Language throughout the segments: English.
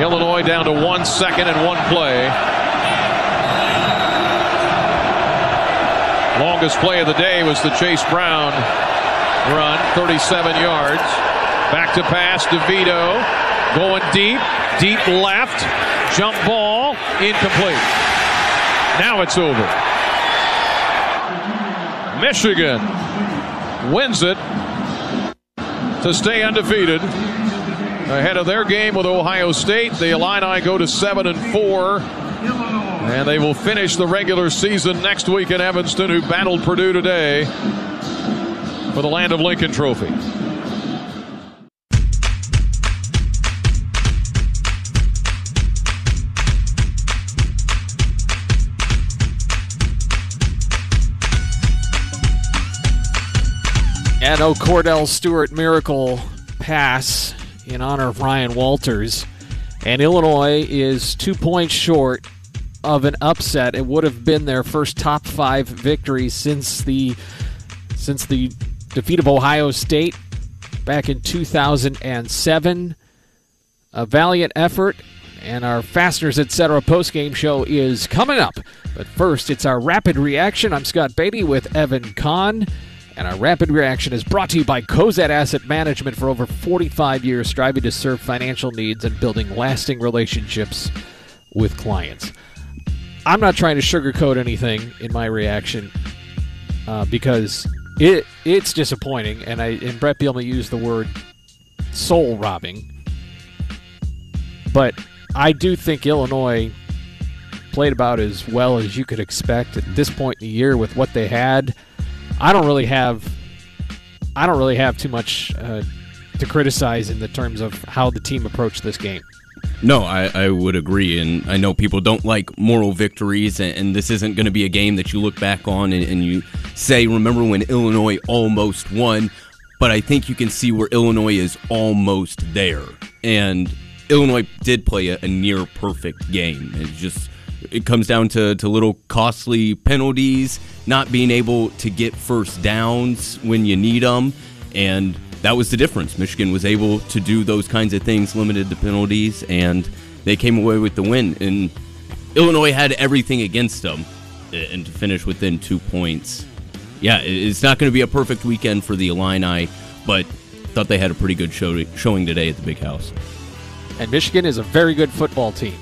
Illinois down to one second and one play. Longest play of the day was the Chase Brown run, 37 yards. Back to pass, DeVito going deep, deep left, jump ball, incomplete. Now it's over. Michigan wins it to stay undefeated ahead of their game with Ohio State. The Illini go to seven and four. And they will finish the regular season next week in Evanston, who battled Purdue today for the Land of Lincoln Trophy. And oh, no Kordell Stewart miracle pass in honor of Ryan Walters. And Illinois is two points short of an upset. It would have been their first top five victory since the since the defeat of Ohio State back in 2007. A valiant effort, and our Fasteners Etc. postgame show is coming up. But first, it's our rapid reaction. I'm Scott Beatty with Evan Kahn. And our rapid reaction is brought to you by Cozad Asset Management for over 45 years, striving to serve financial needs and building lasting relationships with clients. I'm not trying to sugarcoat anything in my reaction uh, because it it's disappointing, and I and Brett Bielema used the word soul robbing. But I do think Illinois played about as well as you could expect at this point in the year with what they had. I don't really have I don't really have too much uh, to criticize in the terms of how the team approached this game. No, I, I would agree, and I know people don't like moral victories, and, and this isn't going to be a game that you look back on and, and you say, "Remember when Illinois almost won?" But I think you can see where Illinois is almost there, and Illinois did play a, a near perfect game. It just it comes down to, to little costly penalties, not being able to get first downs when you need them, and that was the difference. Michigan was able to do those kinds of things, limited the penalties, and they came away with the win. And Illinois had everything against them, and to finish within two points. Yeah, it's not going to be a perfect weekend for the Illini, but thought they had a pretty good show, showing today at the Big House. And Michigan is a very good football team.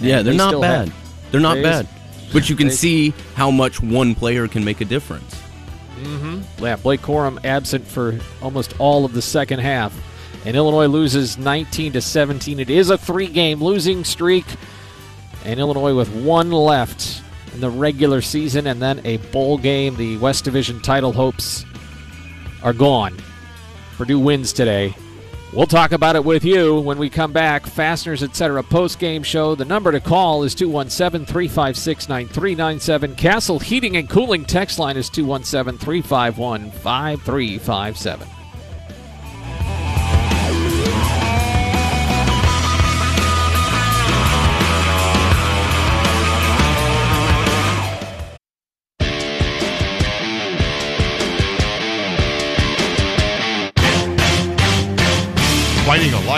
Yeah, they're they not bad. have- they're not bad. But you can see how much one player can make a difference. Mm-hmm. Yeah, Blake Corum absent for almost all of the second half. And Illinois loses 19 to 17. It is a three-game losing streak. And Illinois with one left in the regular season and then a bowl game. The West Division title hopes are gone. Purdue wins today. We'll talk about it with you when we come back. Fasteners, etc. post game show. The number to call is 217 356 9397. Castle Heating and Cooling text line is 217 351 5357.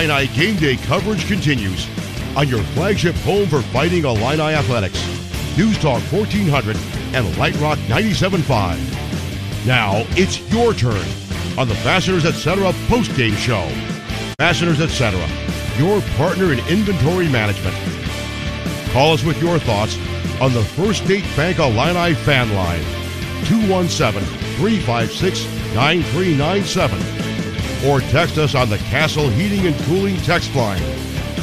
Illini game day coverage continues on your flagship home for Fighting Illini athletics. News Talk 1400 and Light Rock 97.5. Now it's your turn on the Fasteners Etc. post-game show. Fasteners Etc., your partner in inventory management. Call us with your thoughts on the First State Bank Illini fan line 217 356 9397 or text us on the Castle Heating and Cooling text line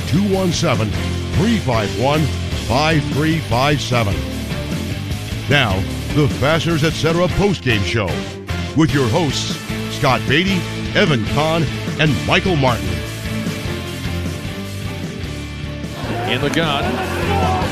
217 351 5357. Now, the Fasteners Etc. postgame show with your hosts Scott Beatty, Evan Kahn, and Michael Martin. In the gun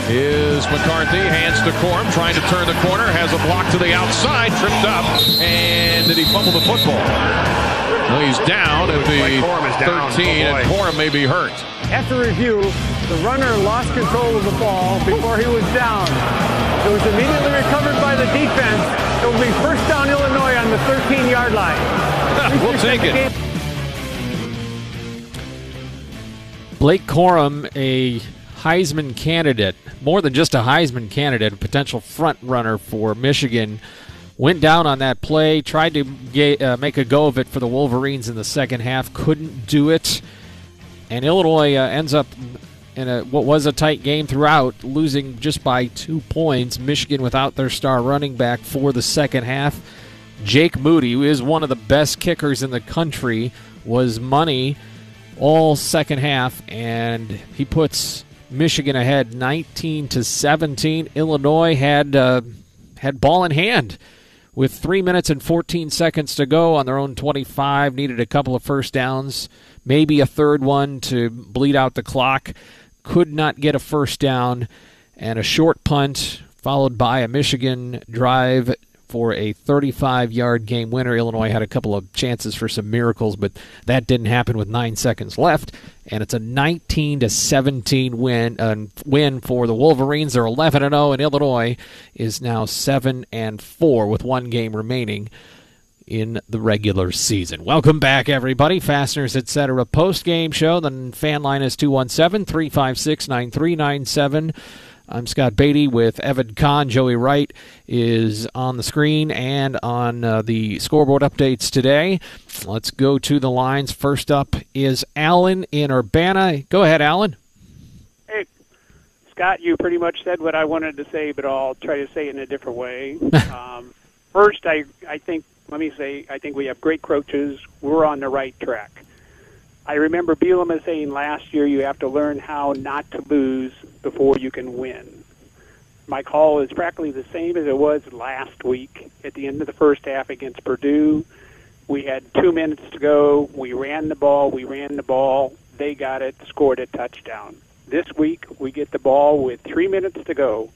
is McCarthy. Hands to Corum, trying to turn the corner. Has a block to the outside, tripped up, and did he fumble the football? No, he's down at the down. 13, Oh, and boy. Corum may be hurt. After review, the runner lost control of the ball before he was down. It was immediately recovered by the defense. It will be first down Illinois on the 13-yard line. we'll take it. Blake Corum, a Heisman candidate, more than just a Heisman candidate, a potential front runner for Michigan, went down on that play, tried to get, uh, make a go of it for the Wolverines in the second half, couldn't do it, and Illinois uh, ends up in a what was a tight game throughout, losing just by two points. Michigan without their star running back for the second half. Jake Moody, who is one of the best kickers in the country, was money all second half, and he puts Michigan ahead 19 to 17. Illinois had uh, had ball in hand with three minutes and 14 seconds to go on their own 25. Needed a couple of first downs, maybe a third one to bleed out the clock. Could not get a first down, and a short punt followed by a Michigan drive for a 35 yard game winner. Illinois had a couple of chances for some miracles, but that didn't happen with nine seconds left. And it's a 19 to 17 win uh, win for the Wolverines. They're 11 and 0, and Illinois is now 7 and 4 with one game remaining in the regular season. Welcome back, everybody. Fasteners, etc. Post game show. The fan line is 217 356 9397. I'm Scott Beatty with Evan Kahn. Joey Wright is on the screen and on uh, the scoreboard updates today. Let's go to the lines. First up is Alan in Urbana. Go ahead, Alan. Hey, Scott, you pretty much said what I wanted to say, but I'll try to say it in a different way. um, first, I, I think, let me say, I think we have great coaches. We're on the right track. I remember Bielema saying last year you have to learn how not to lose before you can win. My call is practically the same as it was last week at the end of the first half against Purdue. We had two minutes to go. We ran the ball. We ran the ball. They got it, scored a touchdown. This week, we get the ball with three minutes to go.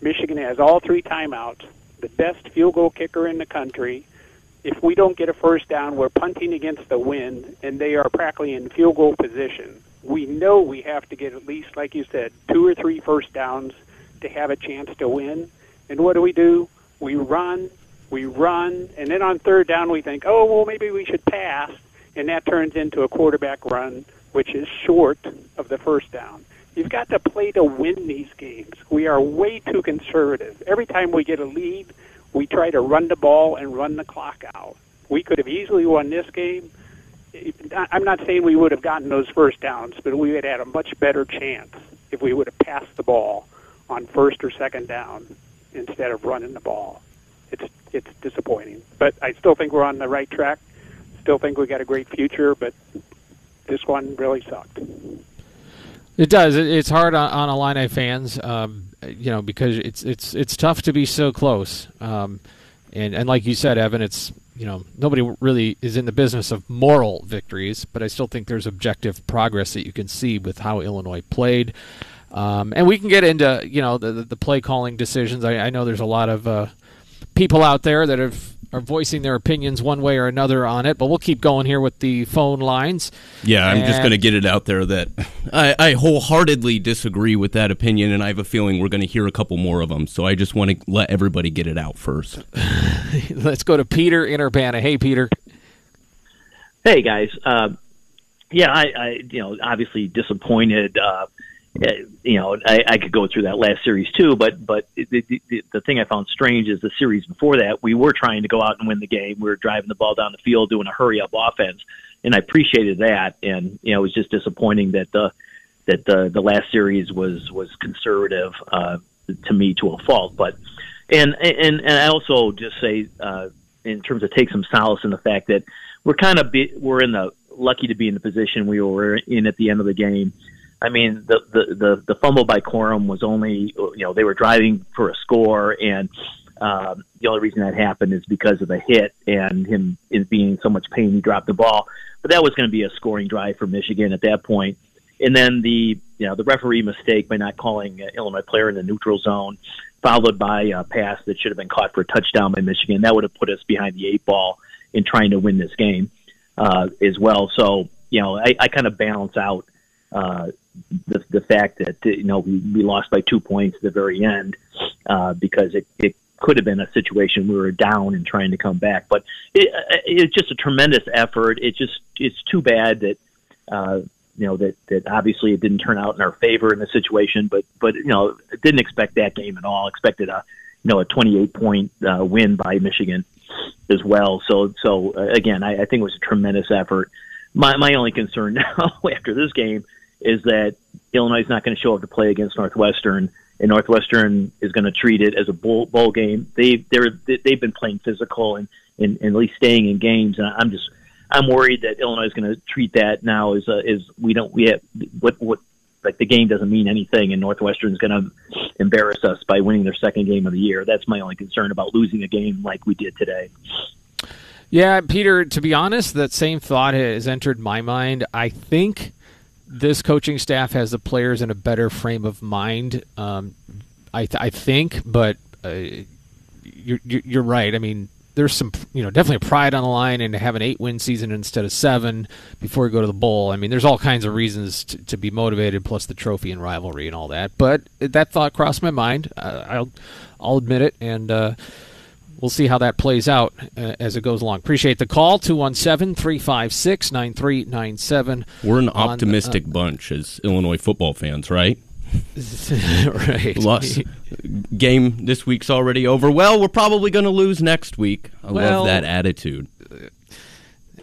Michigan has all three timeouts, the best field goal kicker in the country. If we don't get a first down, we're punting against the wind, and they are practically in field goal position. We know we have to get at least, like you said, two or three first downs to have a chance to win. And what do we do? We run, we run, and then on third down we think, oh, well, maybe we should pass, and that turns into a quarterback run, which is short of the first down. You've got to play to win these games. We are way too conservative. Every time we get a lead, we try to run the ball and run the clock out. We could have easily won this game. I'm not saying we would have gotten those first downs, but we would have had a much better chance if we would have passed the ball on first or second down instead of running the ball. It's it's disappointing, but I still think we're on the right track. Still think we got a great future, but this one really sucked. It does. It's hard on, on Illini fans, um, you know, because it's it's it's tough to be so close. Um, and and like you said, Evan, it's you know nobody really is in the business of moral victories, but I still think there's objective progress that you can see with how Illinois played. Um, and we can get into you know the the, play calling decisions. I, I know there's a lot of uh, people out there that have are voicing their opinions one way or another on it, but we'll keep going here with the phone lines. Yeah, I'm just going to get it out there that I, I wholeheartedly disagree with that opinion, and I have a feeling we're going to hear a couple more of them. So I just want to let everybody get it out first. Let's go to Peter in Urbana. Hey, Peter. Hey guys, uh, yeah, I, I, you know, obviously disappointed. Uh, you know, I, I could go through that last series too, but but the, the, the thing I found strange is the series before that we were trying to go out and win the game. We were driving the ball down the field, doing a hurry up offense, and I appreciated that. And you know, it was just disappointing that the that the the last series was was conservative uh, to me to a fault. But and and and I also just say uh, in terms of take some solace in the fact that we're kind of be, we're in the lucky to be in the position we were in at the end of the game. I mean, the the the, the fumble by Corum was only you know they were driving for a score, and um, the only reason that happened is because of the hit and him in being so much pain he dropped the ball. But that was going to be a scoring drive for Michigan at that point. And then the you know the referee mistake by not calling uh, Illinois player in the neutral zone, followed by a pass that should have been caught for a touchdown by Michigan. That would have put us behind the eight ball in trying to win this game uh, as well. So you know, I, I kind of balance out uh, the the fact that you know we, we lost by two points at the very end uh, because it, it could have been a situation we were down and trying to come back. But it, it's just a tremendous effort. It just it's too bad that uh, you know that that obviously it didn't turn out in our favor in the situation. But but you know didn't expect that game at all. Expected a you know a 28 point uh, win by Michigan as well. So so uh, again, I, I think it was a tremendous effort. My my only concern now after this game is that Illinois is not going to show up to play against Northwestern and Northwestern is going to treat it as a bowl, bowl game. They they're they've been playing physical and, and, and at least staying in games, and I'm just I'm worried that Illinois is going to treat that now as a, as we don't we have what what like the game doesn't mean anything, and Northwestern is going to embarrass us by winning their second game of the year. That's my only concern about losing a game like we did today. Yeah, Peter. To be honest, that same thought has entered my mind. I think this coaching staff has the players in a better frame of mind. Um, I, th- I think, but uh, you're, you're right. I mean, there's some, you know, definitely pride on the line, and to have an eight-win season instead of seven before you go to the bowl. I mean, there's all kinds of reasons to, to be motivated, plus the trophy and rivalry and all that. But that thought crossed my mind. Uh, I'll, I'll admit it, and. Uh, we'll see how that plays out uh, as it goes along. Appreciate the call 217 356 9397. We're an optimistic uh, bunch as Illinois football fans, right? right. Lost game this week's already over. Well, we're probably going to lose next week. I well, love that attitude.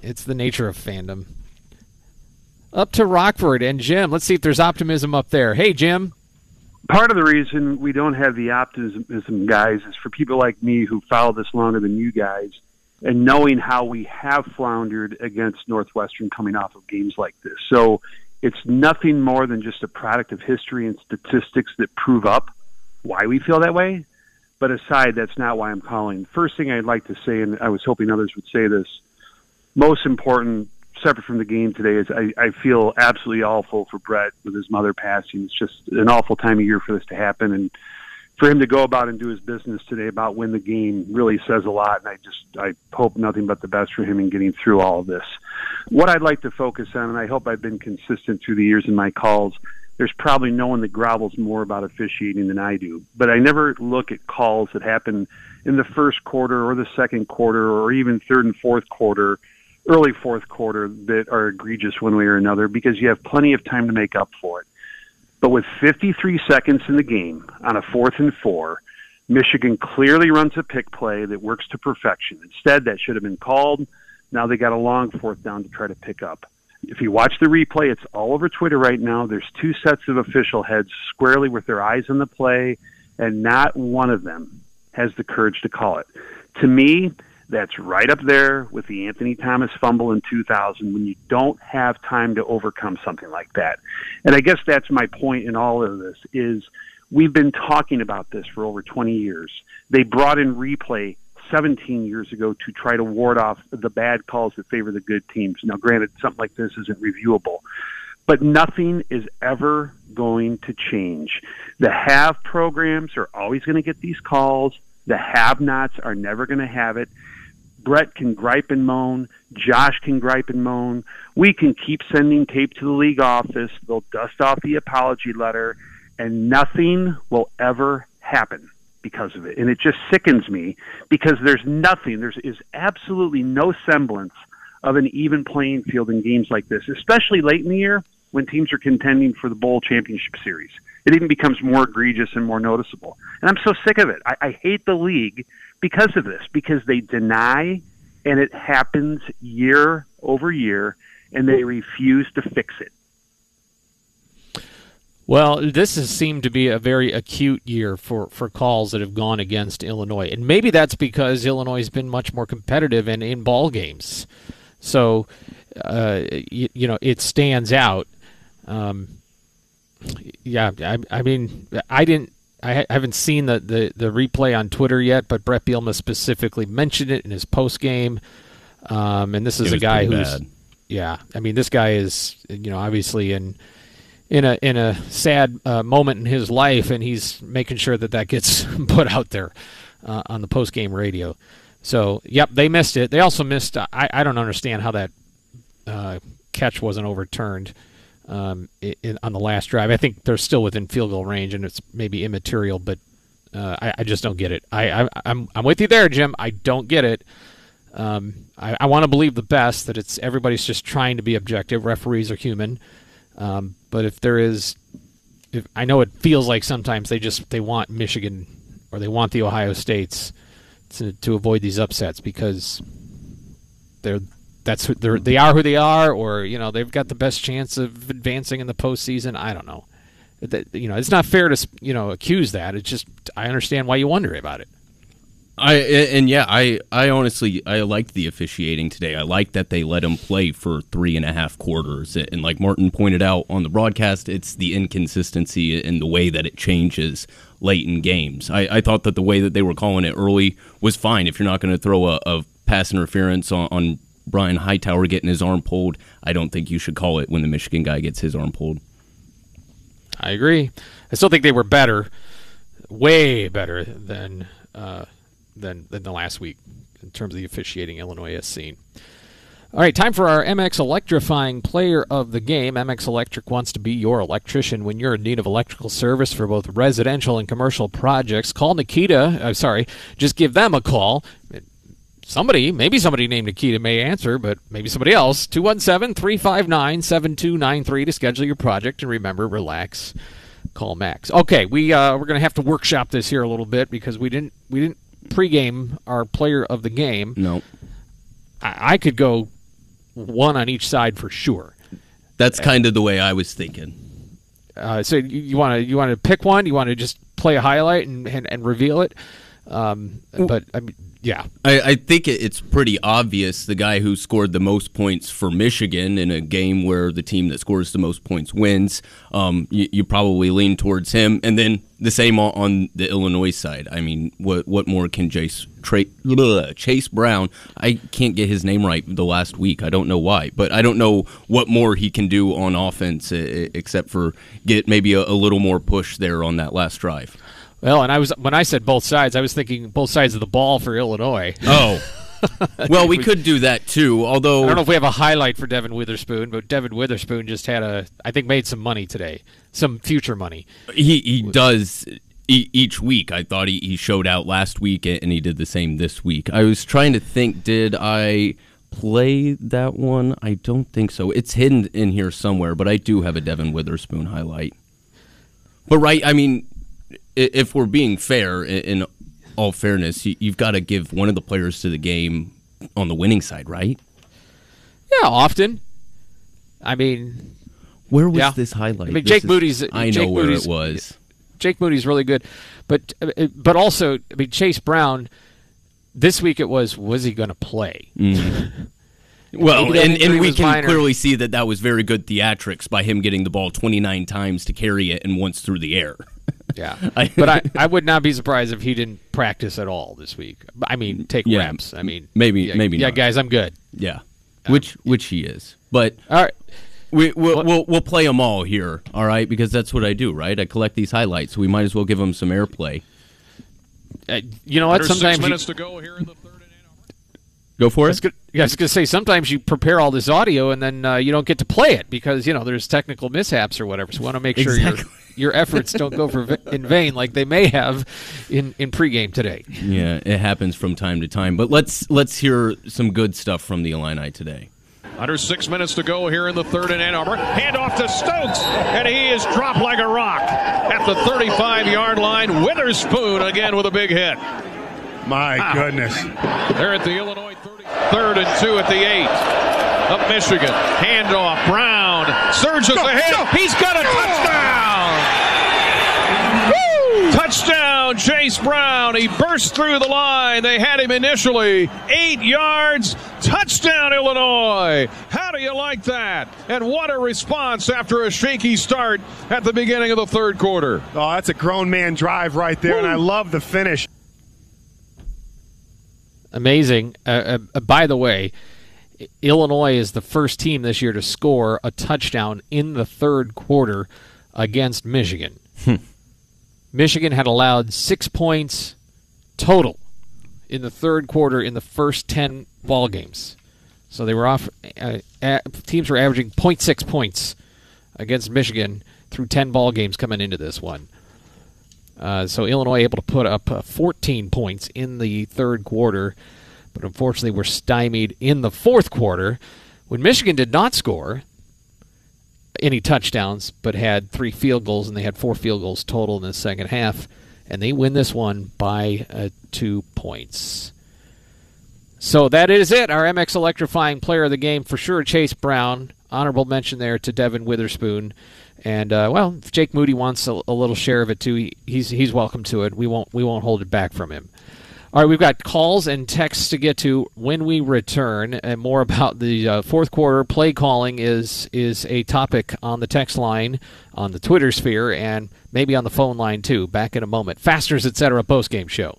It's the nature of fandom. Up to Rockford and Jim. Let's see if there's optimism up there. Hey, Jim part of the reason we don't have the optimism, guys, is for people like me who follow this longer than you guys, and knowing how we have floundered against Northwestern coming off of games like this. So it's nothing more than just a product of history and statistics that prove up why we feel that way. But aside, that's not why I'm calling. First thing I'd like to say, and I was hoping others would say this, most important separate from the game today is I, I feel absolutely awful for Brett with his mother passing. It's just an awful time of year for this to happen, and for him to go about and do his business today about win the game really says a lot. And I just I hope nothing but the best for him in getting through all of this. What I'd like to focus on, and I hope I've been consistent through the years in my calls. There's probably no one that grovels more about officiating than I do, but I never look at calls that happen in the first quarter or the second quarter or even third and fourth quarter early fourth quarter that are egregious one way or another because you have plenty of time to make up for it. But with 53 seconds in the game on a fourth and four, Michigan clearly runs a pick play that works to perfection. Instead, that should have been called. Now they got a long fourth down to try to pick up. If you watch the replay, it's all over Twitter right now. There's two sets of official heads squarely with their eyes on the play, and not one of them has the courage to call it. To me, that's right up there with the Anthony Thomas fumble in 2000 when you don't have time to overcome something like that. And I guess that's my point in all of this is we've been talking about this for over 20 years. They brought in replay 17 years ago to try to ward off the bad calls that favor the good teams. Now, granted, something like this isn't reviewable, but nothing is ever going to change. The have programs are always going to get these calls. The have nots are never going to have it. Brett can gripe and moan. Josh can gripe and moan. We can keep sending tape to the league office. They'll dust off the apology letter, and nothing will ever happen because of it. And it just sickens me because there's nothing, there is absolutely no semblance of an even playing field in games like this, especially late in the year when teams are contending for the bowl championship series. It even becomes more egregious and more noticeable. And I'm so sick of it. I, I hate the league because of this, because they deny and it happens year over year and they refuse to fix it. Well, this has seemed to be a very acute year for, for calls that have gone against Illinois. And maybe that's because Illinois has been much more competitive and in ball games. So, uh, you, you, know, it stands out. Um, yeah, I, I mean, I didn't I haven't seen the, the, the replay on Twitter yet, but Brett Bielema specifically mentioned it in his post game. Um, and this is a guy who's, bad. yeah, I mean, this guy is, you know, obviously in in a in a sad uh, moment in his life, and he's making sure that that gets put out there uh, on the post game radio. So, yep, they missed it. They also missed. I I don't understand how that uh, catch wasn't overturned um, on the last drive. I think they're still within field goal range, and it's maybe immaterial, but uh, I, I, just don't get it. I, I I'm I'm with you there, Jim. I don't get it. Um, I, I want to believe the best that it's everybody's just trying to be objective. Referees are human. Um, but if there is, if I know it feels like sometimes they just they want Michigan or they want the Ohio States to, to avoid these upsets because they're that's they're, they are who they are, or you know they've got the best chance of advancing in the postseason. I don't know. That, You know, it's not fair to you know accuse that. It's just I understand why you wonder about it. I and yeah, I I honestly I liked the officiating today. I like that they let him play for three and a half quarters, and like Martin pointed out on the broadcast, it's the inconsistency in the way that it changes late in games. I, I thought that the way that they were calling it early was fine. If you're not going to throw a, a, pass interference on, on Brian Hightower getting his arm pulled, I don't think you should call it when the Michigan guy gets his arm pulled. I agree. I still think they were better, way better than. Uh, than than the last week in terms of the officiating Illinois has seen. All right, time for our MX Electrifying Player of the Game. MX Electric wants to be your electrician when you're in need of electrical service for both residential and commercial projects. Call Nikita. I'm uh, sorry, just give them a call. Somebody, maybe somebody named Nikita may answer, but maybe somebody else. 217 359 7293 to schedule your project. And remember, relax. Call Max. Okay, we uh, we're gonna have to workshop this here a little bit because we didn't we didn't pregame our player of the game. No. I, I could go one on each side for sure. That's kind of the way I was thinking. Uh, so you want to you want to pick one? You want to just play a highlight and and, and reveal it? Um, but I mean, yeah, I, I think it's pretty obvious the guy who scored the most points for Michigan in a game where the team that scores the most points wins. Um, you, you, probably lean towards him, and then the same on the Illinois side. I mean, what what more can Chase Tra- Chase Brown? I can't get his name right the last week. I don't know why, but I don't know what more he can do on offense except for get maybe a, a little more push there on that last drive. Well, and I was when I said both sides, I was thinking both sides of the ball for Illinois. Oh. well, we could do that too. Although I don't know if we have a highlight for Devin Witherspoon, but Devin Witherspoon just had a, I think, made some money today, some future money. He he does each week. I thought he, he showed out last week, and he did the same this week. I was trying to think, did I play that one? I don't think so. It's hidden in here somewhere, but I do have a Devin Witherspoon highlight. But right, I mean, if we're being fair, in all fairness, you've got to give one of the players to the game on the winning side, right? Yeah, often. I mean, where was yeah. this highlight? I mean, Jake is, Moody's. I Jake know where Moody's, it was. Jake Moody's really good, but but also, I mean, Chase Brown. This week it was was he going to play? Mm. Well, and, and we can minor. clearly see that that was very good theatrics by him getting the ball 29 times to carry it and once through the air. Yeah, but I, I would not be surprised if he didn't practice at all this week. I mean, take yeah, reps. I mean, maybe, yeah, maybe. Yeah, not. guys, I'm good. Yeah, um, which which he is. But all right, we we'll, we'll, we'll play them all here. All right, because that's what I do. Right, I collect these highlights. So we might as well give them some airplay. Uh, you know what? Sometimes six minutes you, to go here in the third. Go for it. I was going to say sometimes you prepare all this audio and then uh, you don't get to play it because you know there's technical mishaps or whatever. So we want to make sure exactly. your your efforts don't go for in vain like they may have in in pregame today. Yeah, it happens from time to time. But let's let's hear some good stuff from the Illini today. Under six minutes to go here in the third in Ann Arbor. Hand off to Stokes, and he is dropped like a rock at the 35 yard line. Witherspoon again with a big hit. My ah. goodness. They're at the Illinois 30, third and two at the eight. Up Michigan. Handoff. Brown surges go, ahead. Go. He's got a touchdown. Woo! Touchdown, Chase Brown. He burst through the line. They had him initially eight yards. Touchdown, Illinois. How do you like that? And what a response after a shaky start at the beginning of the third quarter. Oh, that's a grown man drive right there, Woo! and I love the finish amazing. Uh, uh, by the way, Illinois is the first team this year to score a touchdown in the third quarter against Michigan. Michigan had allowed six points total in the third quarter in the first 10 ball games. So they were off. Uh, teams were averaging 0.6 points against Michigan through 10 ball games coming into this one. Uh, so Illinois able to put up uh, 14 points in the third quarter, but unfortunately were stymied in the fourth quarter when Michigan did not score any touchdowns, but had three field goals, and they had four field goals total in the second half, and they win this one by uh, two points. So that is it. Our MX electrifying player of the game for sure, Chase Brown. Honorable mention there to Devin Witherspoon. And uh, well, if Jake Moody wants a, a, little share of it too, he, he's he's welcome to it. We won't we won't hold it back from him. All right, we've got calls and texts to get to when we return, and more about the uh, fourth quarter play calling is is a topic on the text line, on the Twitter sphere, and maybe on the phone line too. Back in a moment. Fasteners, etc. Post game show.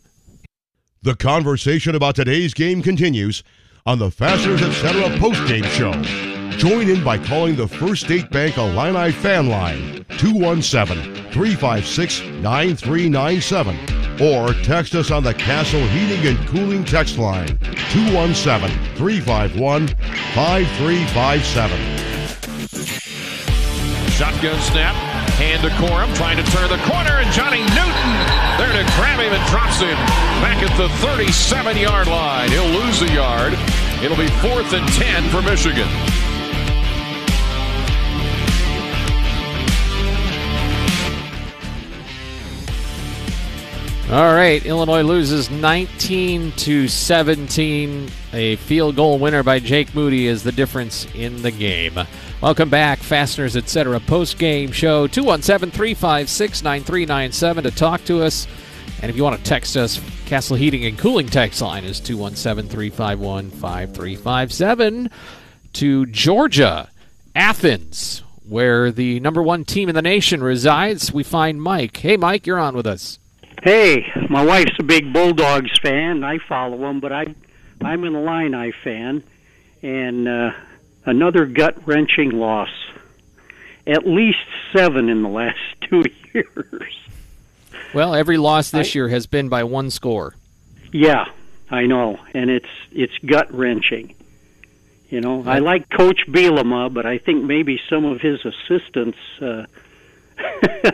The conversation about today's game continues on the Fasteners, etc. post game show. Join in by calling the First State Bank Illini fan line 217 356 9397 or text us on the Castle Heating and Cooling text line 217 351 5357. Shotgun snap, hand to Corum, trying to turn the corner, and Johnny Newton there to grab him and drops him back at the 37 yard line. He'll lose a yard. It'll be fourth and 10 for Michigan. All right, Illinois loses 19 to 17. A field goal winner by Jake Moody is the difference in the game. Welcome back, Fasteners, etc. Post game show 217 356 9397 to talk to us. And if you want to text us, Castle Heating and Cooling text line is 217 351 5357 to Georgia, Athens, where the number one team in the nation resides. We find Mike. Hey, Mike, you're on with us. Hey, my wife's a big Bulldogs fan. I follow them, but I, I'm an Illini fan, and uh, another gut wrenching loss. At least seven in the last two years. Well, every loss this I, year has been by one score. Yeah, I know, and it's it's gut wrenching. You know, I like Coach Bielema, but I think maybe some of his assistants. Uh,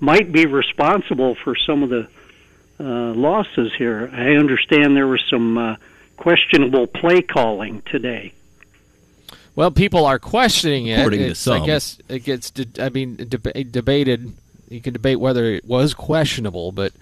might be responsible for some of the uh, losses here. I understand there was some uh, questionable play calling today. Well, people are questioning it. According it's, to some. I guess it gets. De- I mean, deb- debated. You can debate whether it was questionable, but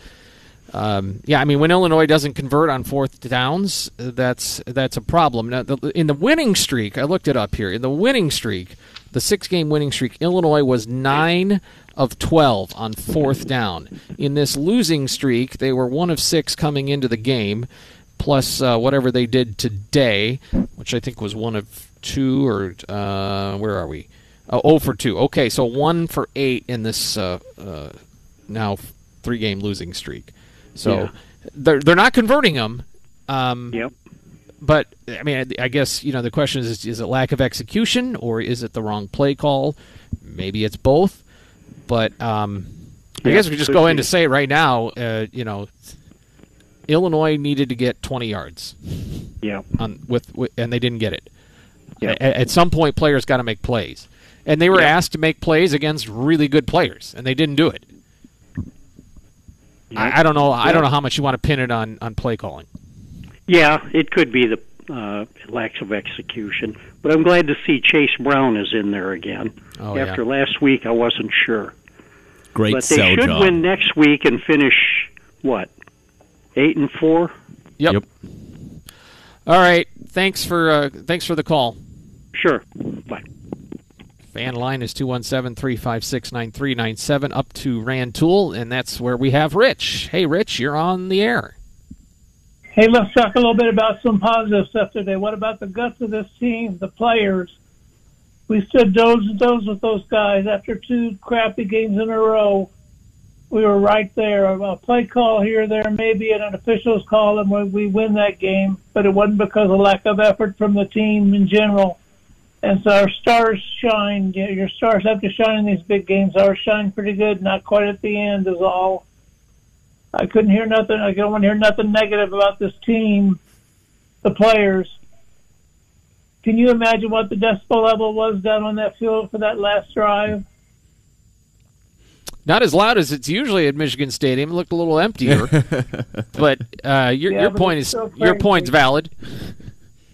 um, yeah, I mean, when Illinois doesn't convert on fourth downs, that's that's a problem. Now, the, in the winning streak, I looked it up here. In the winning streak, the six-game winning streak, Illinois was nine of 12 on fourth down. In this losing streak, they were one of six coming into the game, plus uh, whatever they did today, which I think was one of two, or uh, where are we? Oh, oh, for 2. Okay, so 1 for 8 in this uh, uh now three game losing streak. So yeah. they're, they're not converting them. Um, yep. But, I mean, I guess, you know, the question is is it lack of execution or is it the wrong play call? Maybe it's both. But um, I guess we just go in to say right now, uh, you know, Illinois needed to get 20 yards. Yeah. On with, with and they didn't get it. Yeah. At, at some point, players got to make plays, and they were yeah. asked to make plays against really good players, and they didn't do it. Yeah. I, I, don't know. I don't know how much you want to pin it on on play calling. Yeah, it could be the uh, lack of execution. But I'm glad to see Chase Brown is in there again. Oh, After yeah. last week, I wasn't sure. Great but they should job. win next week and finish what eight and four. Yep. yep. All right. Thanks for uh, thanks for the call. Sure. Bye. Fan line is 217-356-9397 up to Rantoul, and that's where we have Rich. Hey, Rich, you're on the air. Hey, let's talk a little bit about some positive stuff today. What about the guts of this team, the players? We stood toes to toes with those guys after two crappy games in a row. we were right there. A play call here there, maybe, and an official's call, and we, we win that game. But it wasn't because of lack of effort from the team in general. And so our stars shine. Your stars have to shine in these big games. Ours shine pretty good, not quite at the end, is all. I couldn't hear nothing. I don't want to hear nothing negative about this team, the players. Can you imagine what the decibel level was down on that field for that last drive? Not as loud as it's usually at Michigan Stadium. It looked a little emptier, but uh, your Yeah, your but point is your point's valid.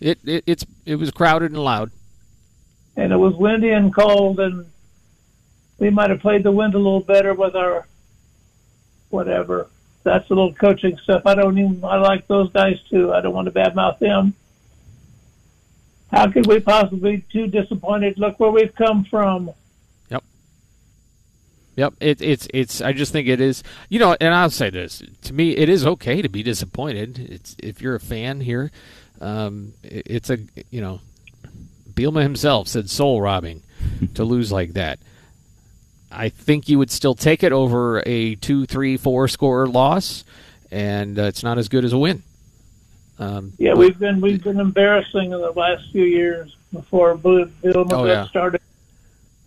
It, it it's it was crowded and loud. and it was windy and cold, and we might have played the wind a little better with our whatever. That's a little coaching stuff. I don't even. I like those guys too. I don't want to badmouth them. How could we possibly be too disappointed? Look where we've come from. Yep, Yep. it, it's it's. I just think it is. You know, and I'll say this: to me, it is okay to be disappointed. It's if you're a fan here, um, it- it's a you know, Bielema himself said soul robbing to lose like that. I think you would still take it over a two, three, four score loss, and uh, it's not as good as a win. Um, Yeah, we've been we've been embarrassing in the last few years before Bill Bill Oh, yeah. started.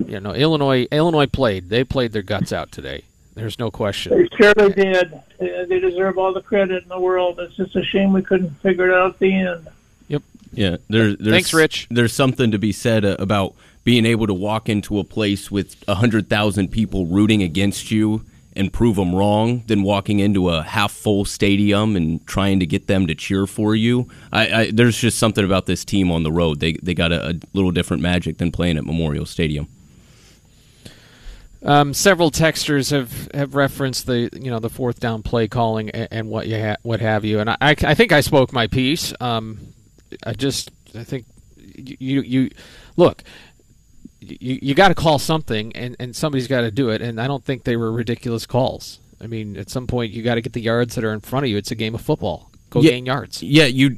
you know, Illinois Illinois played. They played their guts out today. There's no question. They surely did. They they deserve all the credit in the world. It's just a shame we couldn't figure it out at the end. Yep. Yeah, there, there's Thanks, Rich. There's something to be said uh, about being able to walk into a place with hundred thousand people rooting against you and prove them wrong, than walking into a half full stadium and trying to get them to cheer for you. I, I there's just something about this team on the road. They they got a, a little different magic than playing at Memorial Stadium. Um, several texters have, have referenced the you know the fourth down play calling and, and what you ha- what have you, and I, I, I think I spoke my piece. Um, I just I think you you look you you got to call something and, and somebody's got to do it, and I don't think they were ridiculous calls. I mean, at some point you got to get the yards that are in front of you. It's a game of football. Go Yeah, gain yards. Yeah, you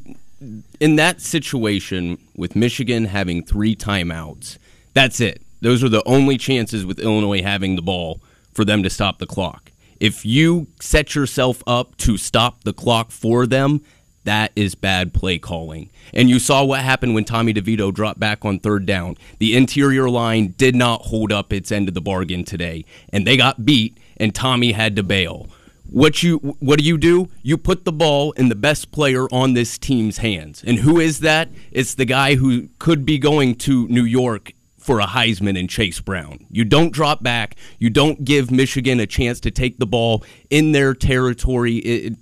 in that situation with Michigan having three timeouts. That's it. Those are the only chances with Illinois having the ball for them to stop the clock. If you set yourself up to stop the clock for them, that is bad play calling. And you saw what happened when Tommy DeVito dropped back on third down. The interior line did not hold up its end of the bargain today, and they got beat, and Tommy had to bail. What you what do you do? You put the ball in the best player on this team's hands. And who is that? It's the guy who could be going to New York for a Heisman and Chase Brown. You don't drop back. You don't give Michigan a chance to take the ball in their territory. It-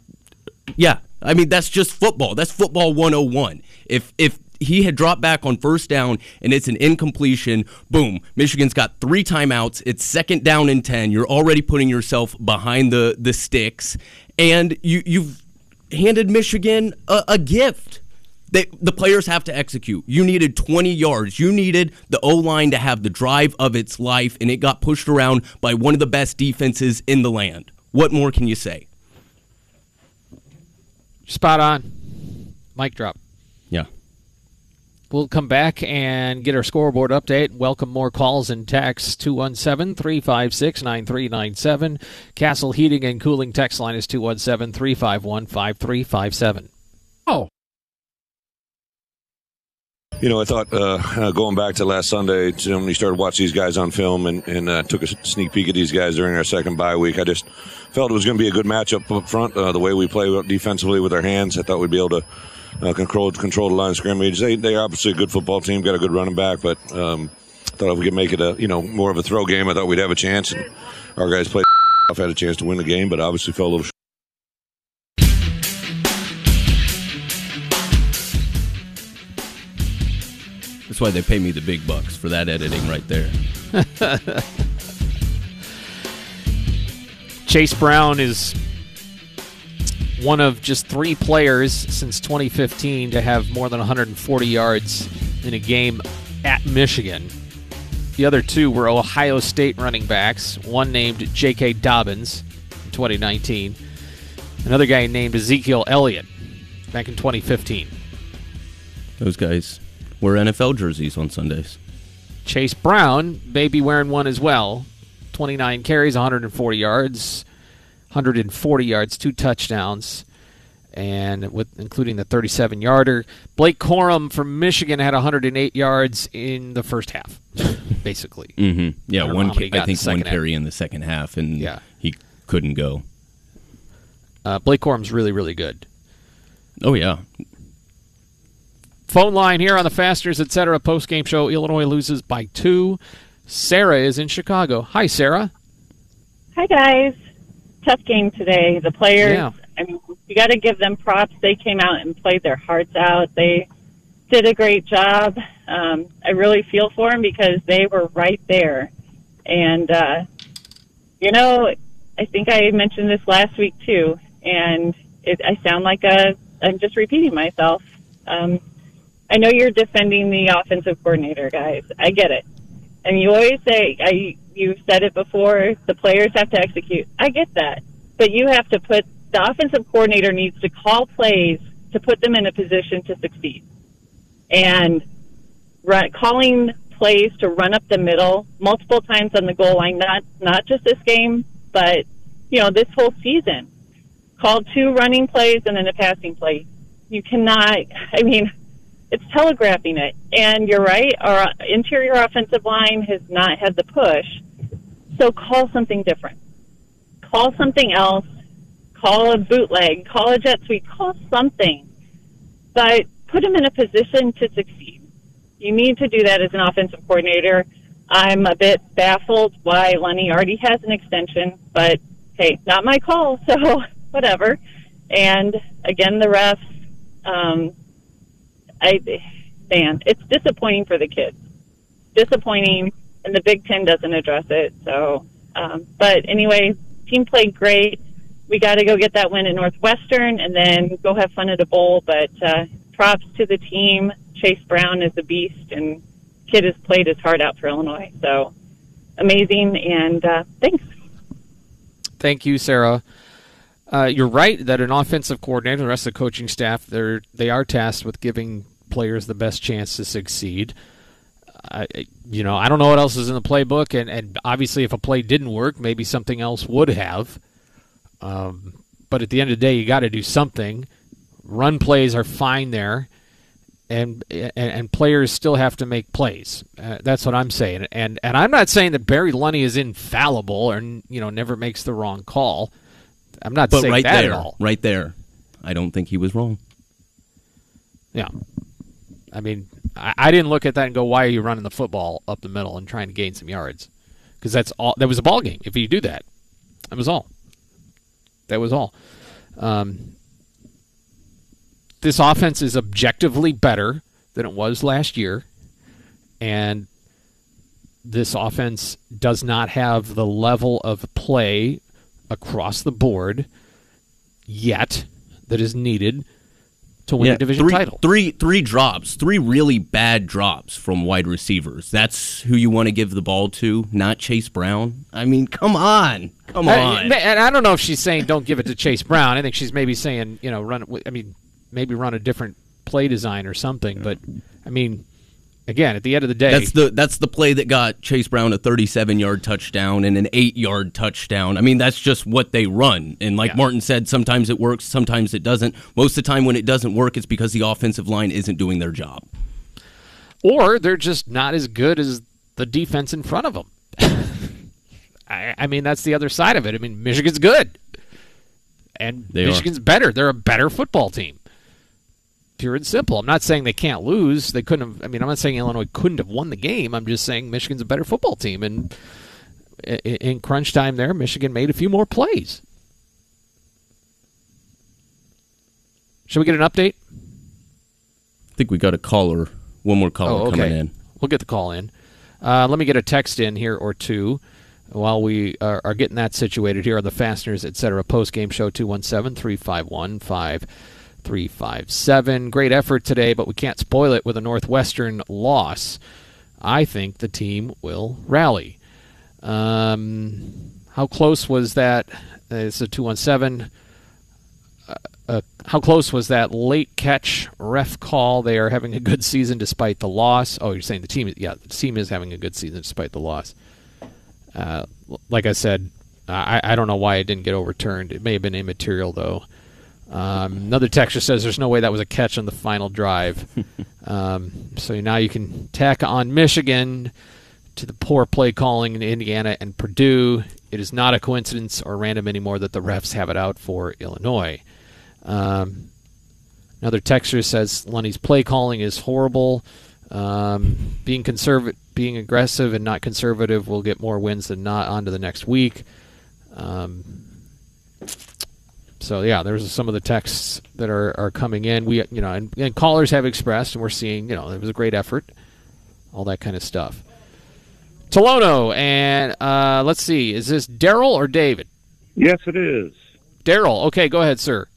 yeah, I mean that's just football. That's football 101. If if he had dropped back on first down and it's an incompletion, boom, Michigan's got three timeouts. It's second down and 10. You're already putting yourself behind the the sticks and you you've handed Michigan a, a gift. They, the players have to execute. You needed 20 yards. You needed the O line to have the drive of its life, and it got pushed around by one of the best defenses in the land. What more can you say? Spot on. Mic drop. Yeah. We'll come back and get our scoreboard update. Welcome more calls and texts 217 356 9397. Castle Heating and Cooling text line is 217 351 5357. Oh. You know, I thought uh, uh, going back to last Sunday when we started watching these guys on film and, and uh, took a sneak peek at these guys during our second bye week, I just felt it was going to be a good matchup up front. Uh, the way we play defensively with our hands, I thought we'd be able to uh, control control the line of scrimmage. They they're obviously a good football team, got a good running back, but um, I thought if we could make it a you know more of a throw game, I thought we'd have a chance. And our guys played. I've had a chance to win the game, but obviously fell a little. That's why they pay me the big bucks for that editing right there. Chase Brown is one of just three players since 2015 to have more than 140 yards in a game at Michigan. The other two were Ohio State running backs, one named J.K. Dobbins in 2019, another guy named Ezekiel Elliott back in 2015. Those guys wear NFL jerseys on Sundays. Chase Brown may be wearing one as well. 29 carries, 140 yards. 140 yards, two touchdowns, and with including the 37 yarder. Blake Corum from Michigan had 108 yards in the first half, basically. Mm-hmm. Yeah, I one. how many he ca- I think one second half. carry in the second half, and Yeah. he couldn't go. Uh, Blake Corum's really, really good. Oh yeah, Phone line here on the Fasteners, etc. Post game show. Illinois loses by two. Sarah is in Chicago. Hi, Sarah. Hi guys. Tough game today. The players, Yeah. I mean, you got to give them props. They came out and played their hearts out. They did a great job. Um, I really feel for them because they were right there. And, uh, you know, I think I mentioned this last week too, and it, I sound like a, I'm just repeating myself. Um, I know you're defending the offensive coordinator, guys. I get it. And you always say, I, you've said it before, the players have to execute. I get that. But you have to put, the offensive coordinator needs to call plays to put them in a position to succeed. And run, calling plays to run up the middle multiple times on the goal line, not, not just this game, but, you know, this whole season. Called two running plays and then a passing play. You cannot, I mean, it's telegraphing it. And you're right, our interior offensive line has not had the push. So call something different. Call something else. Call a bootleg. Call a jet sweep. Call something. But put them in a position to succeed. You need to do that as an offensive coordinator. I'm a bit baffled why Lunny already has an extension, but hey, not my call, so whatever. And again, the refs, um, I, man, it's disappointing for the kids. Disappointing, and the Big Ten doesn't address it. So, um, but anyway, team played great. We got to go get that win at Northwestern, and then go have fun at a bowl. But uh, props to the team. Chase Brown is a beast, and kid has played his heart out for Illinois. So amazing, and uh, thanks. Thank you, Sarah. Uh, you're right that an offensive coordinator, the rest of the coaching staff, they're they are tasked with giving players the best chance to succeed. I, you know, I don't know what else is in the playbook, and, and obviously, if a play didn't work, maybe something else would have. Um, but at the end of the day, you got to do something. Run plays are fine there, and, and and players still have to make plays. Uh, that's what I'm saying. And and I'm not saying that Barry Lunny is infallible or you know never makes the wrong call. I'm not but saying right that there, at all. right there, I don't think he was wrong. Yeah. I mean, I, I didn't look at that and go, "Why are you running the football up the middle and trying to gain some yards?" Because that's all. That was a ball game. If you do that, that was all. That was all. Um, this offense is objectively better than it was last year, and this offense does not have the level of play across the board yet that is needed to win Yeah, a division three, title. Three three drops, three really bad drops from wide receivers. That's who you want to give the ball to, not Chase Brown. I mean, come on, come I- on. and I don't know if she's saying don't give it to Chase Brown. I think she's maybe saying you know run I mean, maybe run a different play design or something. But I mean, again, at the end of the day, That's the that's the play that got Chase Brown a 37 yard touchdown and an eight yard touchdown. I mean, that's just what they run. And like Martin said, sometimes it works, sometimes it doesn't. Most of the time, when it doesn't work, it's because the offensive line isn't doing their job. or they're just not as good as the defense in front of them. I, I mean, that's the other side of it. I mean, Michigan's good, and They are. Michigan's better. They're a better football team. Pure and simple. I'm not saying they can't lose. They couldn't have. I mean, I'm not saying Illinois couldn't have won the game. I'm just saying Michigan's a better football team, and in crunch time, there, Michigan made a few more plays. Should we get an update? I think we got a caller, one more caller Oh, okay. coming in. We'll get the call in. Uh, let me get a text in here or two while we are, are getting that situated here on the Fasteners, etc. Post game show 217 351 5357. Great effort today, but we can't spoil it with a Northwestern loss. I think the team will rally. Um, how close was that? Uh, It's a 217 uh, how close was that late catch ref call? They are having a good season despite the loss. Oh, you're saying the team? Yeah, the team is having a good season despite the loss. Uh, like I said, I, I don't know why it didn't get overturned. It may have been immaterial though. Um, another texture says there's no way that was a catch on the final drive. um, so now you can tack on Michigan to the poor play calling in Indiana and Purdue. It is not a coincidence or random anymore that the refs have it out for Illinois. Um, another texture says Lunny's play calling is horrible. Um, being conservative, being aggressive, and not conservative will get more wins than not. On to the next week. Um, so yeah, there's some of the texts that are, are coming in. We you know and, and callers have expressed, and we're seeing you know it was a great effort, all that kind of stuff. Tolono and uh, let's see, is this Daryl or David? Yes, it is. Daryl. Okay, go ahead, sir.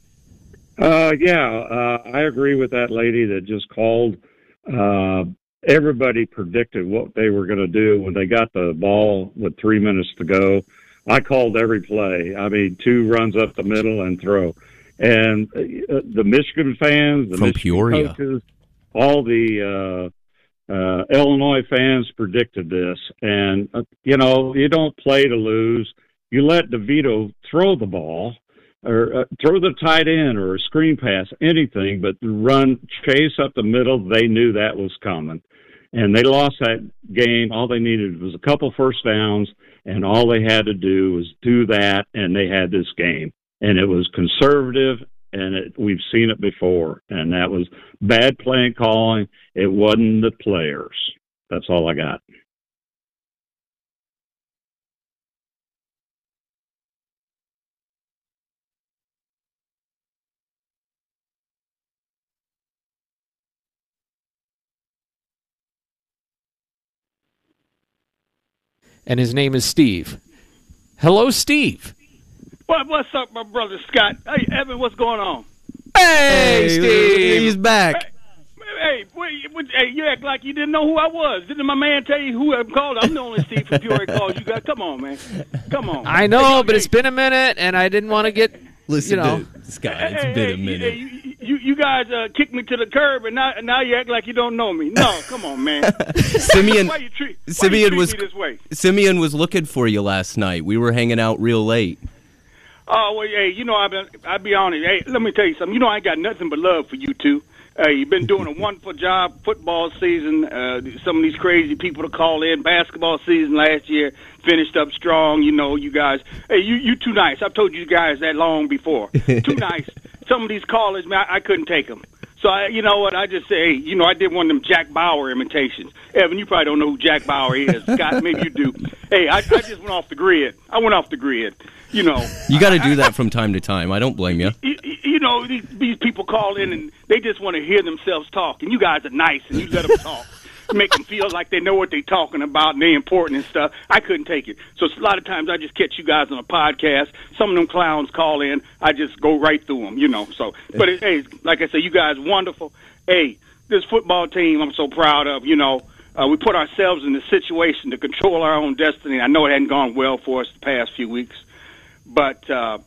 Uh, yeah, uh, I agree with that lady that just called. Uh, everybody predicted what they were going to do when they got the ball with three minutes to go. I called every play. I mean, two runs up the middle and throw. And uh, the Michigan fans, the From Michigan Peoria. coaches, all the uh, uh, Illinois fans predicted this. And, uh, you know, you don't play to lose. You let DeVito throw the ball or uh, throw the tight end or a screen pass, anything, but run, chase up the middle. They knew that was coming. And they lost that game. All they needed was a couple first downs, and all they had to do was do that, and they had this game. And it was conservative, and it, we've seen it before. And that was bad playing calling. It wasn't the players. That's all I got. And his name is Steve. Hello, Steve. What, what's up, my brother Scott? Hey, Evan, what's going on? Hey, Steve. He's back. Hey, wait, wait, hey, you act like you didn't know who I was. Didn't my man tell you who I'm called? I'm the only Steve from Peoria calls you got. Come on, man. Come on. I know, but it's been a minute, and I didn't want to get Listen you know. to Scott. It's Hey, been hey, a minute. You, you, you guys uh, kicked me to the curb, and now, now you act like you don't know me. No, come on, man. Simeon, why you treat, why Simeon you treat was me this way? Simeon was looking for you last night. We were hanging out real late. Oh well, hey, you know I've been. I'll be honest. Hey, let me tell you something. You know I ain't got nothing but love for you two. Uh, you've been doing a wonderful job football season. Uh, some of these crazy people to call in basketball season last year finished up strong. You know, you guys. Hey, you you too nice. I've told you guys that long before. too nice. Some of these callers, man, I, I couldn't take them. So I, you know what? I just say, hey, you know, I did one of them Jack Bauer imitations. Evan, you probably don't know who Jack Bauer is. Scott, maybe you do. Hey, I, I just went off the grid. I went off the grid. You know, You got to do that from time to time. I don't blame you. you, you know these, these people call in and they just want to hear themselves talk, and you guys are nice and you let them talk. Make them feel like they know what they're talking about and they're important and stuff. I couldn't take it. So a lot of times I just catch you guys on a podcast. Some of them clowns call in. I just go right through them, you know. So, but it, hey, like I said, you guys wonderful. Hey, this football team I'm so proud of. You know, uh, we put ourselves in the situation to control our own destiny. I know it hadn't gone well for us the past few weeks, but uh,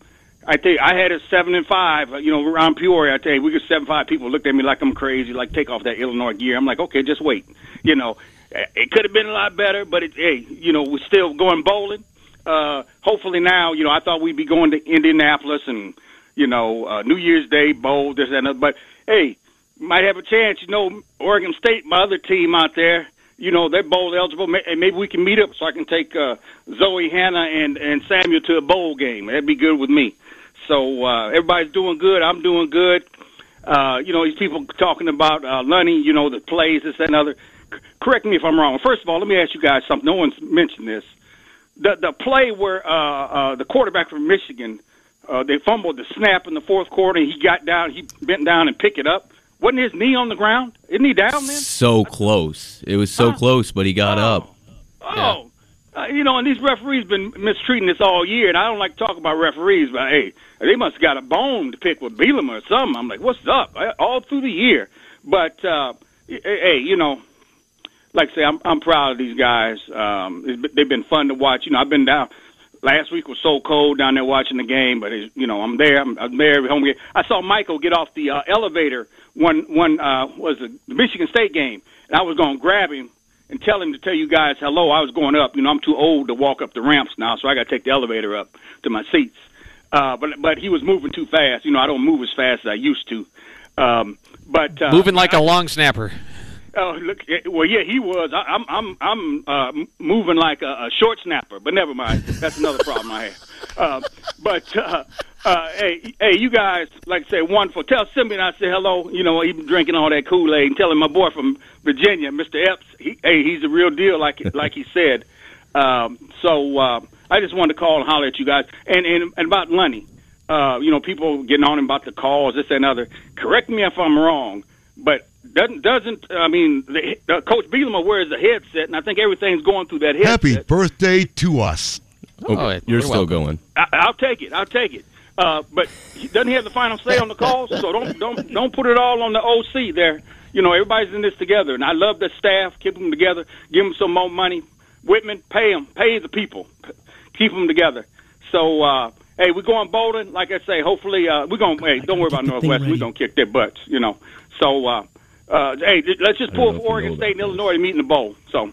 I think I had a seven and five. uh, You know, around Peoria, I tell you, we get seven five. People looked at me like I'm crazy, like take off that Illinois gear. I'm like, okay, just wait. You know, eh, it could have been a lot better, but it, hey, you know, we're still going bowling. Uh, hopefully now, you know, I thought we'd be going to Indianapolis and you know uh, New Year's Day bowl, this and that. But hey, might have a chance. You know, Oregon State, my other team out there. You know, they're bowl eligible. And Maybe we can meet up so I can take uh, Zoe, Hannah, and and Samuel to a bowl game. That'd be good with me. So uh, everybody's doing good. I'm doing good. Uh, you know, these people talking about uh, Lunny. You know, the plays, this that, and other. C- correct me if I'm wrong. First of all, let me ask you guys something. No one's mentioned this. The the play where uh, uh, the quarterback from Michigan, uh, they fumbled the snap in the fourth quarter. and He got down. He bent down and picked it up. Wasn't his knee on the ground? Isn't he down then? So close. It was so close, but he got up. Oh, uh, you know, and these referees been mistreating this all year, and I don't like to talk about referees, but hey, they must have got a bone to pick with Bielema or something. I'm like, what's up? I- All through the year, but uh, hey, you know, like I say, I'm I'm proud of these guys. Um, they've been fun to watch. You know, I've been down. Last week was so cold down there watching the game, but it's, you know I'm there. I'm, I'm there every home game. I saw Michael get off the uh, elevator one one uh, was a the Michigan State game, and I was going to grab him and tell him to tell you guys hello. I was going up. You know, I'm too old to walk up the ramps now, so I got to take the elevator up to my seats. Uh, but but he was moving too fast. You know, I don't move as fast as I used to. Um, but uh, Moving like a long snapper. Oh, look. eh, Well, yeah, he was. I, I'm, I'm, I'm uh, moving like a, a short snapper. But never mind. That's another problem I have. Uh, but uh, uh, hey, hey, you guys, like I say, wonderful. Tell Simeon I say hello. You know, he been drinking all that Kool Aid. And tell him my boy from Virginia, Mr. Epps. He, hey, he's the real deal, like like he said. Um, so uh, I just wanted to call and holler at you guys. And and, and about Lunny, uh, you know, people getting on him about the calls, this and other. Correct me if I'm wrong, but doesn't doesn't I mean, the, uh, Coach Bielema wears a headset, and I think everything's going through that headset. Happy birthday to us. Okay, you're still going. I, I'll take it. I'll take it. Uh, but he doesn't he have the final say on the calls, so don't don't don't put it all on the OC there. You know, everybody's in this together, and I love the staff. Keep them together. Give them some more money. Whitman, pay them. Pay the people. Keep them together. So, uh, hey, we're going bowling. Like I say, hopefully uh, we're going. to Hey, don't worry about Northwest. We're gonna kick their butts. You know. So, uh, uh, hey, let's just pull for Oregon State and Illinois to meet in the bowl. So,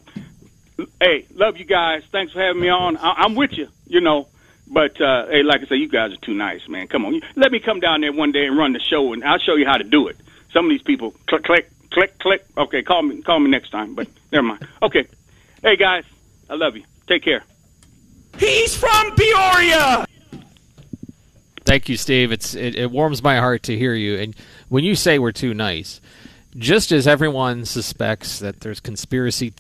hey, love you guys. Thanks for having me on. I- I'm with you. You know. But uh, hey, like I say, you guys are too nice, man. Come on, You- let me come down there one day and run the show, and I'll show you how to do it. Some of these people click, click, click, click. Okay, call me, call me next time. But never mind. Okay, hey guys, I love you. Take care. He's from Peoria. Thank you, Steve. It's it, it warms my heart to hear you. And when you say we're too nice, just as everyone suspects that there's conspiracy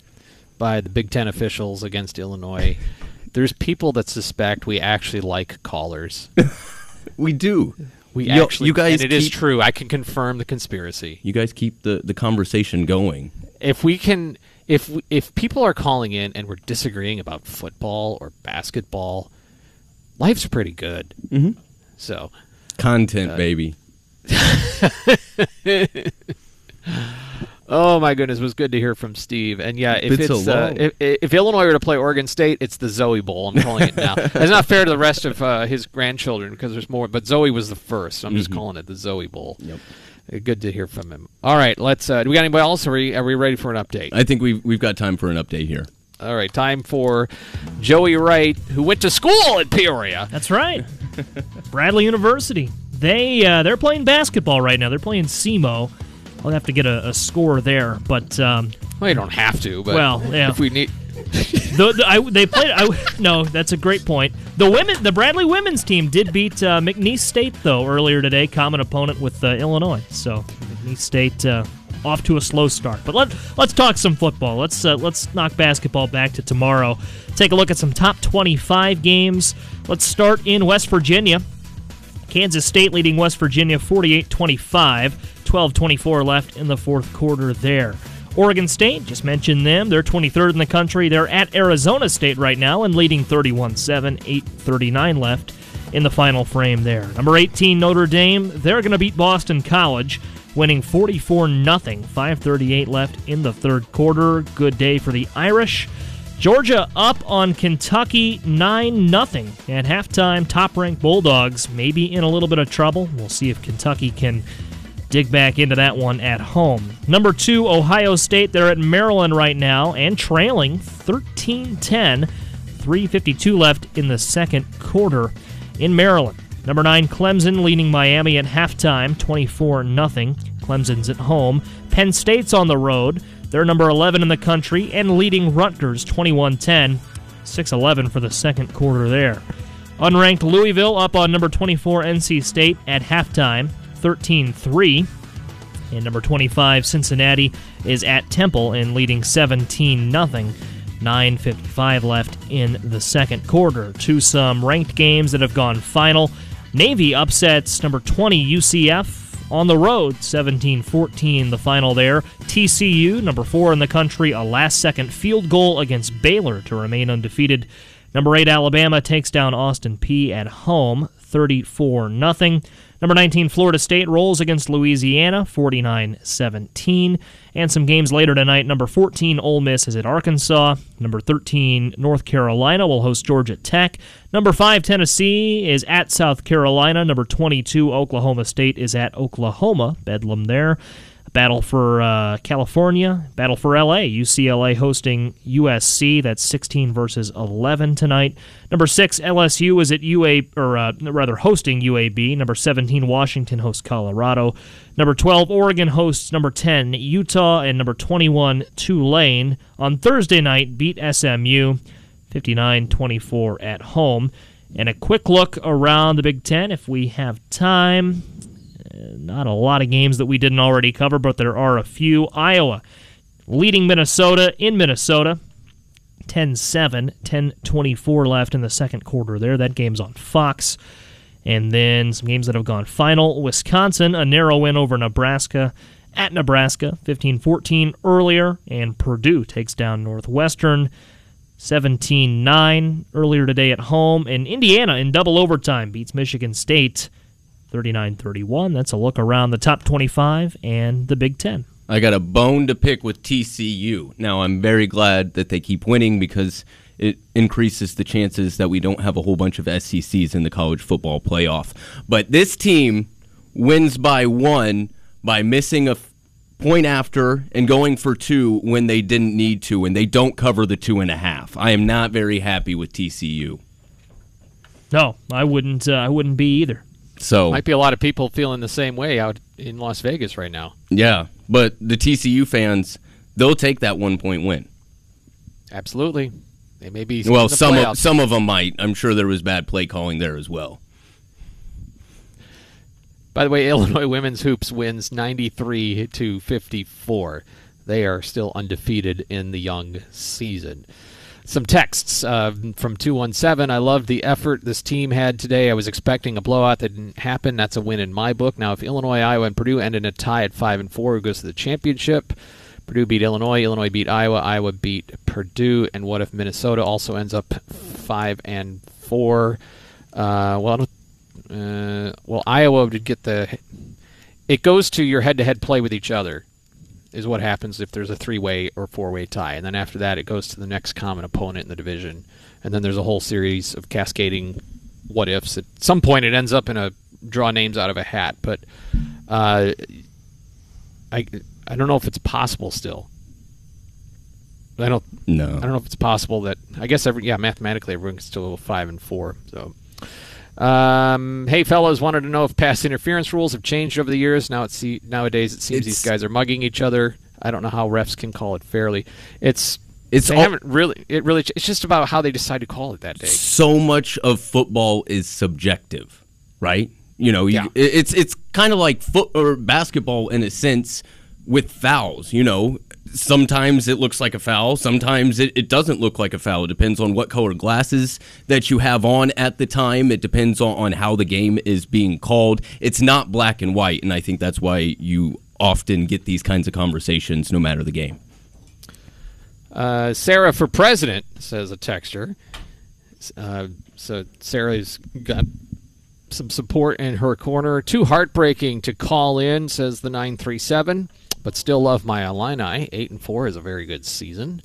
by the Big Ten officials against Illinois, there's people that suspect we actually like callers. we do. We Yo- actually, you guys and it is keep- true. I can confirm the conspiracy. You guys keep the, the conversation going. If we can, if if people are calling in and we're disagreeing about football or basketball, life's pretty good. Mm-hmm. So, Content, Uh, baby. oh my goodness, it was good to hear from Steve. And yeah, if so it's uh, if, if Illinois were to play Oregon State, it's the Zoe Bowl. I'm calling it now. it's not fair to the rest of uh, his grandchildren because there's more. But Zoe was the first. So I'm just Mhm. calling it the Zoe Bowl. Yep. Good to hear from him. All right, let's. Uh, do we got anybody else? Are we are we ready for an update? I think we've we've got time for an update here. All right, time for Joey Wright, who went to school at Peoria. That's right. Bradley University. They uh, they're playing basketball right now. They're playing SEMO. I'll have to get a, a score there, but um, well, you don't have to. But well, yeah. if we need, the, the, I, they played. I, no, that's a great point. The women, the Bradley women's team did beat uh, McNeese State though earlier today. Common opponent with uh, Illinois. So McNeese State uh, off to a slow start. But let let's talk some football. Let's uh, let's knock basketball back to tomorrow. Take a look at some top 25 games. Let's start in West Virginia. Kansas State leading West Virginia 48 25, 12 24 left in the fourth quarter there. Oregon State, just mentioned them. They're 23rd in the country. They're at Arizona State right now and leading 31 7, 8 39 left in the final frame there. Number 18, Notre Dame, they're going to beat Boston College, winning 44 0, 538 left in the third quarter. Good day for the Irish. Georgia up on Kentucky 9 0 at halftime. Top ranked Bulldogs may be in a little bit of trouble. We'll see if Kentucky can dig back into that one at home. Number two, Ohio State. They're at Maryland right now and trailing 13 10. 352 left in the second quarter in Maryland. Number nine, Clemson leading Miami at halftime, 24 0. Clemson's at home. Penn State's on the road. They're number 11 in the country and leading Rutgers 21 10. 6 11 for the second quarter there. Unranked Louisville up on number 24 NC State at halftime, 13 3. And number 25 Cincinnati is at Temple and leading 17 0. 9.55 left in the second quarter. To some ranked games that have gone final. Navy upsets number 20 UCF on the road, 17 14 the final there. TCU, number 4 in the country, a last second field goal against Baylor to remain undefeated. Number 8 Alabama takes down Austin Peay at home, 34 0. Number 19 Florida State rolls against Louisiana, 49 17. And some games later tonight. Number 14 Ole Miss is at Arkansas. Number 13 North Carolina will host Georgia Tech. Number 5 Tennessee is at South Carolina. Number 22 Oklahoma State is at Oklahoma. Bedlam there. Battle for uh, California, battle for LA. UCLA hosting USC. That's 16 versus 11 tonight. Number six, LSU is at UA, or uh, rather hosting UAB. Number 17, Washington hosts Colorado. Number 12, Oregon hosts number 10, Utah, and number 21, Tulane. On Thursday night, beat SMU 59 24 at home. And a quick look around the Big Ten if we have time. Not a lot of games that we didn't already cover, but there are a few. Iowa leading Minnesota in Minnesota. 10 7, 10 24 left in the second quarter there. That game's on Fox. And then some games that have gone final. Wisconsin, a narrow win over Nebraska at Nebraska, 15 14 earlier. And Purdue takes down Northwestern 17 9 earlier today at home. And Indiana in double overtime beats Michigan State 39 31. That's a look around the top 25 and the Big Ten. I got a bone to pick with TCU. Now, I'm very glad that they keep winning because it increases the chances that we don't have a whole bunch of SECs in the college football playoff. But this team wins by one by missing a point after and going for two when they didn't need to, and they don't cover the two and a half. I am not very happy with TCU. No, I wouldn't. Uh, I wouldn't be either. So might be a lot of people feeling the same way out in Las Vegas right now. Yeah, but the TCU fans, they'll take that one point win. Absolutely, they may be. Well, some of, some of them might. I'm sure there was bad play calling there as well. By the way, Illinois women's hoops wins 93 to 54. They are still undefeated in the young season some texts uh, from 217. I love the effort this team had today. I was expecting a blowout that didn't happen. That's a win in my book. Now, if Illinois, Iowa, and Purdue end in a tie at 5 and 4, who goes to the championship? Purdue beat Illinois. Illinois beat Iowa. Iowa beat Purdue. And what if Minnesota also ends up 5 and 4? Uh, well, uh, well, Iowa would get the. It goes to your head to head play with each other is what happens if there's a three-way or four-way tie, and then after that it goes to the next common opponent in the division, and then there's a whole series of cascading what ifs. At some point, it ends up in a draw names out of a hat, but uh, I I don't know if it's possible still. I don't no. I don't know if it's possible that I guess every yeah mathematically everyone can still go five and four. So um, hey, fellows, wanted to know if pass interference rules have changed over the years. Now it's nowadays it seems it's, these guys are mugging each other. I don't know how refs can call it fairly. It's it's they all, haven't really it really it's just about how they decide to call it that day. So much of football is subjective, right? You know, you, yeah. it's it's kind of like foot or basketball in a sense with fouls. You know, sometimes it looks like a foul sometimes it, it doesn't look like a foul. It depends on what color glasses that you have on at the time. It depends on, on how the game is being called. It's not black and white and i think that's why you often get these kinds of conversations no matter the game. Uh, sarah for president says a texture uh, so sarah's got some support in her corner. Too heartbreaking to call in says the 937 but still love my Illini. Eight and four is a very good season.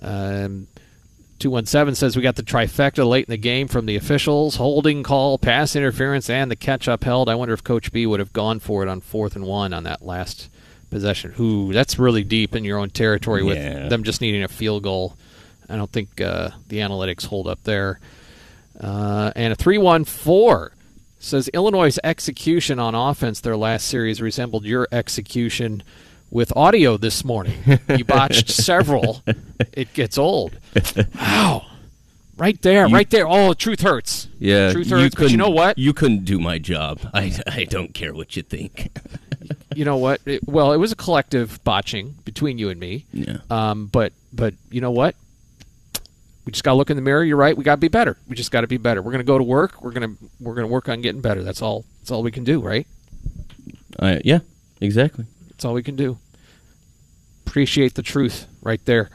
Um, 217 says we got the trifecta late in the game from the officials holding call, pass interference, and the catch upheld. I wonder if Coach B would have gone for it on fourth and one on that last possession. Who that's really deep in your own territory with yeah. them just needing a field goal. I don't think uh, the analytics hold up there. Uh, and a 3 1 4 says Illinois' execution on offense their last series resembled your execution with audio this morning. You botched several. It gets old. Wow. Right there, you, right there. Oh, truth hurts. Yeah, truth hurts. You but you know what? You couldn't do my job. I, I don't care what you think. you know what? It, well, it was a collective botching between you and me. Yeah. Um, but but you know what? We just got to look in the mirror. You're right. We got to be better. We just got to be better. We're going to go to work. We're going to we're going to work on getting better. That's all. That's all we can do, right? Uh, yeah, exactly. That's all we can do. Appreciate the truth right there.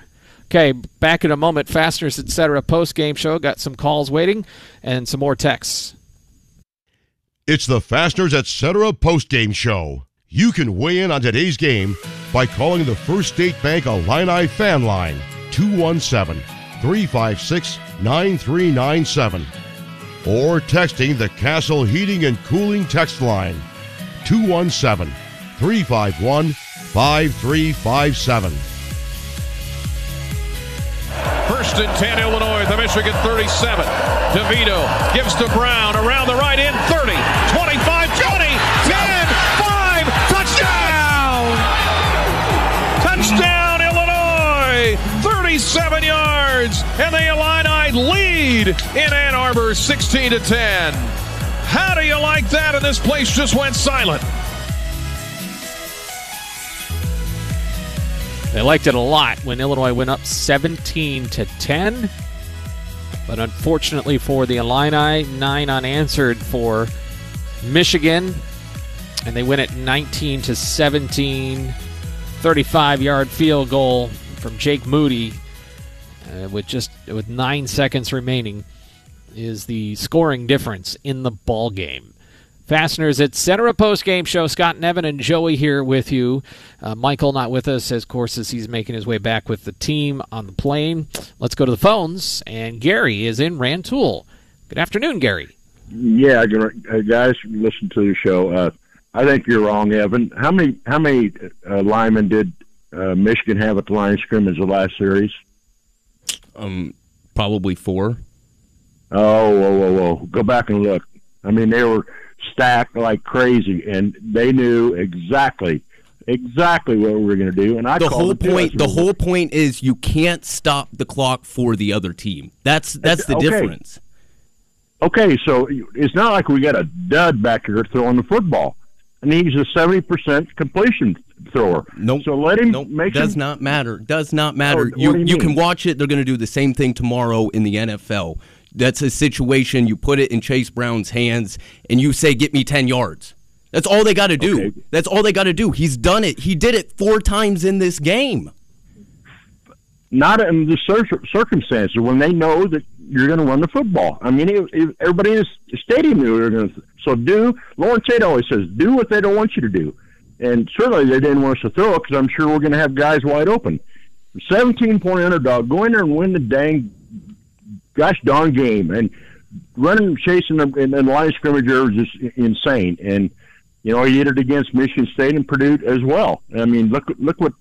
Okay, back in a moment. Fasteners, etc. Post game show. Got some calls waiting and some more texts. It's the Fasteners, etc. post game show. You can weigh in on today's game by calling the First State Bank Illini fan line 217- 356 9397 or texting the Castle Heating and Cooling text line 217 351 5357. First and 10, Illinois, the Michigan 37. DeVito gives to Brown around the right end, 30, yards, and the Illini lead in Ann Arbor 16 to 10. How do you like that? And this place just went silent. They liked it a lot when Illinois went up 17 to 10. But unfortunately for the Illini, nine unanswered for Michigan. And they win it 19 to 17. 35 yard field goal from Jake Moody uh, with just with nine seconds remaining is the scoring difference in the ball game. Fasteners at Center Post Game Show. Scott Nevin and Joey here with you. Uh, Michael not with us, as course as he's making his way back with the team on the plane. Let's go to the phones, and Gary is in Rantoul. Good afternoon, Gary. Yeah, guys, listen to the show. Uh, I think you're wrong, Evan. How many how many uh, linemen did uh, Michigan have at the line of scrimmage the last series? Um, probably four. Oh, whoa, whoa, whoa! Go back and look. I mean, they were stacked like crazy, and they knew exactly exactly what we were going to do. And I the whole point. The whole point is you can't stop the clock for the other team. That's that's the okay. difference. Okay, so it's not like we got a dud back here throwing the football. And he's a seventy percent completion thrower. Nope. So let him nope. make. Does him, not matter. Does not oh, matter. Oh, you you you can watch it. They're going to do the same thing tomorrow in the NFL. That's a situation you put it in Chase Brown's hands and you say, "Get me ten yards." That's all they got to do. Okay. That's all they got to do. He's done it. He did it four times in this game. not in the cir- circumstances when they know that you're going to run the football. I mean, it, it, everybody in the stadium knew they were going to. So do Lawrence Tate always says, do what they don't want you to do, and certainly they didn't want us to throw it because I'm sure we're going to have guys wide open. 17 point underdog, go in there and win the dang, gosh darn game, and running, chasing them in the line of scrimmage was just insane. And you know, he did it against Michigan State and Purdue as well. I mean, look look what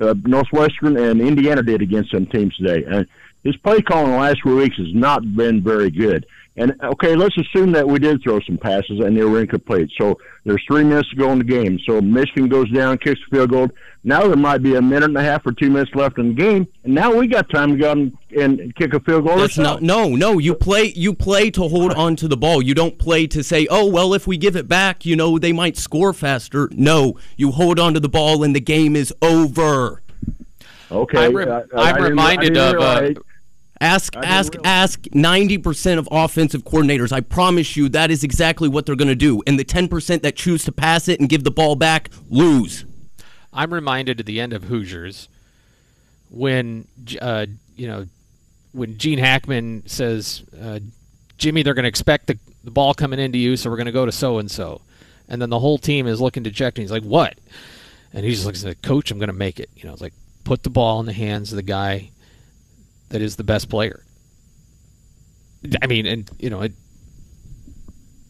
uh, Northwestern and Indiana did against some teams today. His play calling the last few weeks has not been very good. And okay, let's assume that we did throw some passes and they were incomplete. So there's three minutes to go in the game. So Michigan goes down, kicks the field goal. Now there might be a minute and a half or two minutes left in the game, and now we got time to go and, and kick a field goal. That's not no no. You play you play to hold on to the ball. You don't play to say, oh well, if we give it back, you know they might score faster. No, you hold on to the ball and the game is over. Okay, I'm, re- I- I I'm I reminded didn't of. Uh, realize- Ask I ask ask ninety percent of offensive coordinators. I promise you that is exactly what they're going to do. And the ten percent that choose to pass it and give the ball back lose. I'm reminded at the end of Hoosiers when uh, you know when Gene Hackman says, uh, "Jimmy, they're going to expect the, the ball coming into you, so we're going to go to so and so," and then the whole team is looking dejected. He's like, "What?" And he just looks like, "Coach, I'm going to make it." You know, it's like put the ball in the hands of the guy that is the best player. I mean, and you know, it,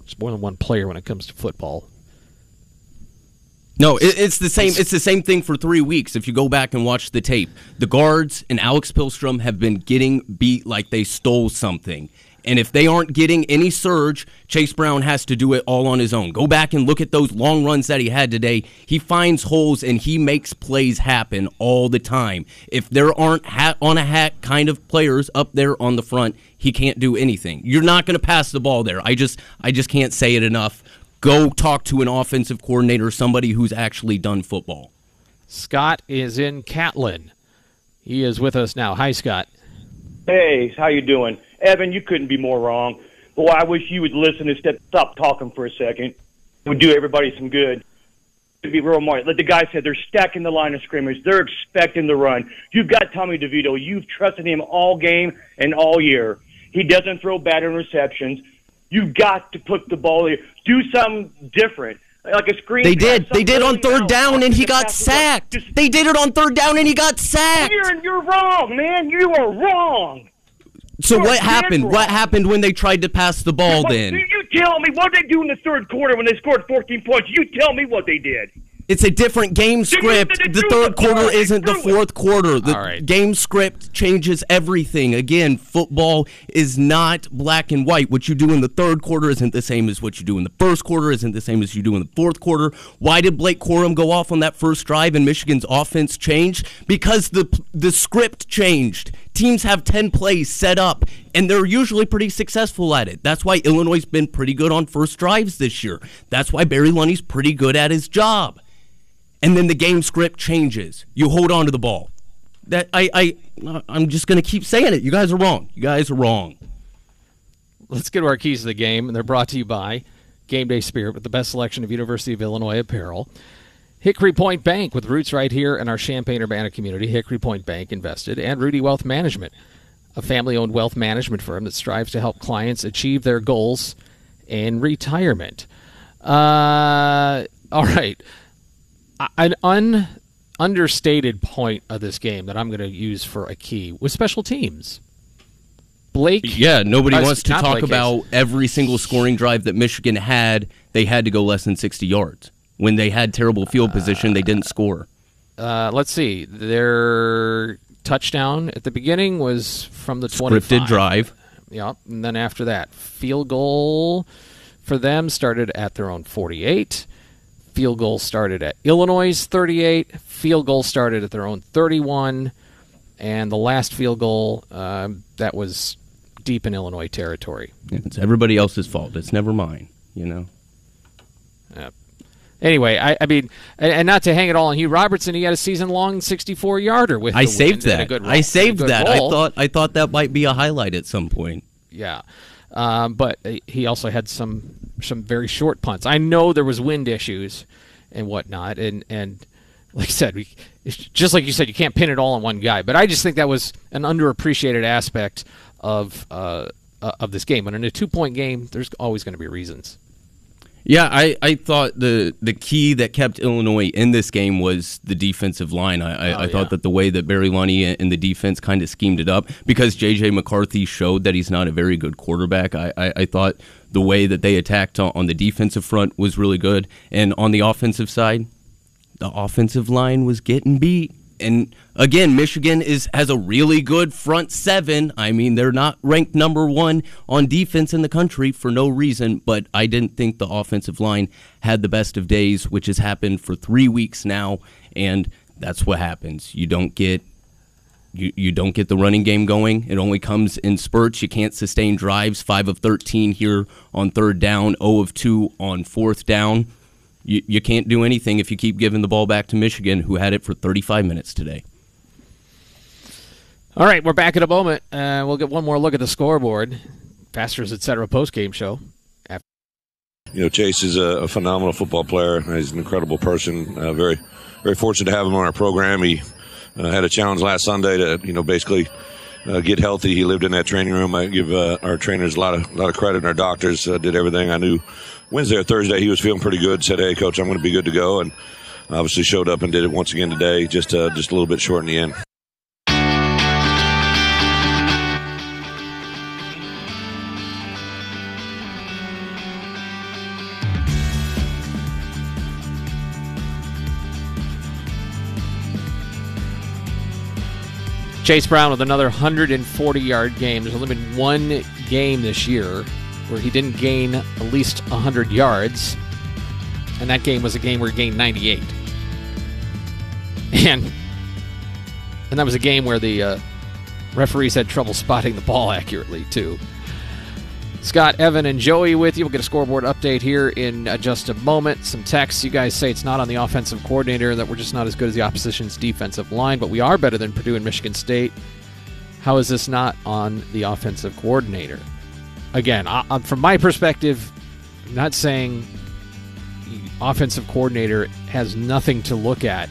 it's more than one player when it comes to football. No, it, it's the same. It's the same thing for three weeks. If you go back and watch the tape, the guards and Alex Pihlstrom have been getting beat like they stole something. And if they aren't getting any surge, Chase Brown has to do it all on his own. Go back and look at those long runs that he had today. He finds holes and he makes plays happen all the time. If there aren't hat on a hat kind of players up there on the front, he can't do anything. You're not going to pass the ball there. I just I just can't say it enough. Go talk to an offensive coordinator, somebody who's actually done football. Scott is in Catlin. He is with us now. Hi, Scott. Hey, how you doing? Evan, you couldn't be more wrong. Boy, I wish you would listen and step, stop talking for a second. It would do everybody some good. To be real smart, like the guy said, they're stacking the line of scrimmage. They're expecting the run. You've got Tommy DeVito. You've trusted him all game and all year. He doesn't throw bad interceptions. You've got to put the ball here. Do something different. Like a screen. They did. They did on third down and he got sacked. They did it on third down and he got sacked. You're, you're wrong, man. You are wrong. So what happened? What happened when they tried to pass the ball What- then? You tell me what they do in the third quarter when they scored 14 points. You tell me what they did. It's a different game script. The third quarter isn't the fourth quarter. The All right. game script changes everything. Again, football is not black and white. What you do in the third quarter isn't the same as what you do in the first quarter, isn't the same as you do in the fourth quarter. Why did Blake Corum go off on that first drive and Michigan's offense change? Because the the script changed. Teams have 10 plays set up and they're usually pretty successful at it. That's why Illinois's been pretty good on first drives this year. That's why Barry Lunny's pretty good at his job and then the game script changes. You hold on to the ball. That I I I'm just gonna keep saying it. You guys are wrong. You guys are wrong. Let's get to our keys to the game, and they're brought to you by Game Day Spirit with the best selection of University of Illinois apparel. Hickory Point Bank with roots right here in our Champaign Urbana community. Hickory Point Bank invested, and Rudy Wealth Management, a family owned wealth management firm that strives to help clients achieve their goals in retirement. Uh, all right. An un, understated point of this game that I'm going to use for a key was special teams. Blake. Yeah, nobody wants to talk Blake about every single scoring drive that Michigan had. They had to go less than 60 yards. When they had terrible field position, they didn't score. Uh, let's see. Their touchdown at the beginning was from the 25. Scripted drive. Yep. And then after that, field goal for them started at their own 48. Field goal started at Illinois' 38. Field goal started at their own 31. And the last field goal, um, that was deep in Illinois territory. It's everybody else's fault. It's never mine. You know. Anyway, I, I mean, and, and not to hang it all on Hugh Robertson, he had a season-long 64-yarder with. I the saved win and a that. good I saved and a good that. I thought I thought that might be a highlight at some point. Yeah, um, but he also had some some very short punts. I know there was wind issues and whatnot, and and like I said, we, it's just like you said, you can't pin it all on one guy. But I just think that was an underappreciated aspect of uh, uh, of this game. And in a two point game, there's always going to be reasons. Yeah, I, I thought the the key that kept Illinois in this game was the defensive line. I, I, Oh, I thought that the way that Barry Lunny and the defense kind of schemed it up because J.J. McCarthy showed that he's not a very good quarterback. I, I, I thought the way that they attacked on, on the defensive front was really good. And on the offensive side, the offensive line was getting beat. And again, Michigan is has a really good front seven. I mean, they're not ranked number one on defense in the country for no reason, but I didn't think the offensive line had the best of days, which has happened for three weeks now, and that's what happens. You don't get you, you don't get the running game going. It only comes in spurts. You can't sustain drives. Five of thirteen here on third down, 0 of two on fourth down. You, you can't do anything if you keep giving the ball back to Michigan, who had it for 35 minutes today. All right, we're back in a moment. Uh, we'll get one more look at the scoreboard. Pastors Etc. post game show. After- You know, Chase is a, a phenomenal football player. He's an incredible person. Uh, very, very fortunate to have him on our program. He uh, had a challenge last Sunday to, you know, basically uh, get healthy. He lived in that training room. I give uh, our trainers a lot of, a lot of credit, and our doctors uh, did everything. I knew Wednesday or Thursday he was feeling pretty good. Said, "Hey, coach, I'm going to be good to go," and obviously showed up and did it once again today. Just, uh, just a little bit short in the end. Chase Brown with another 140 yard game. There's only been one game this year where he didn't gain at least 100 yards, and that game was a game where he gained 98. And and that was a game where the uh, referees had trouble spotting the ball accurately too. Scott, Evan, and Joey with you. We'll get a scoreboard update here in uh, just a moment. Some texts. You guys say it's not on the offensive coordinator, that we're just not as good as the opposition's defensive line, but we are better than Purdue and Michigan State. How is this not on the offensive coordinator? Again, I, from my perspective, I'm not saying offensive coordinator has nothing to look at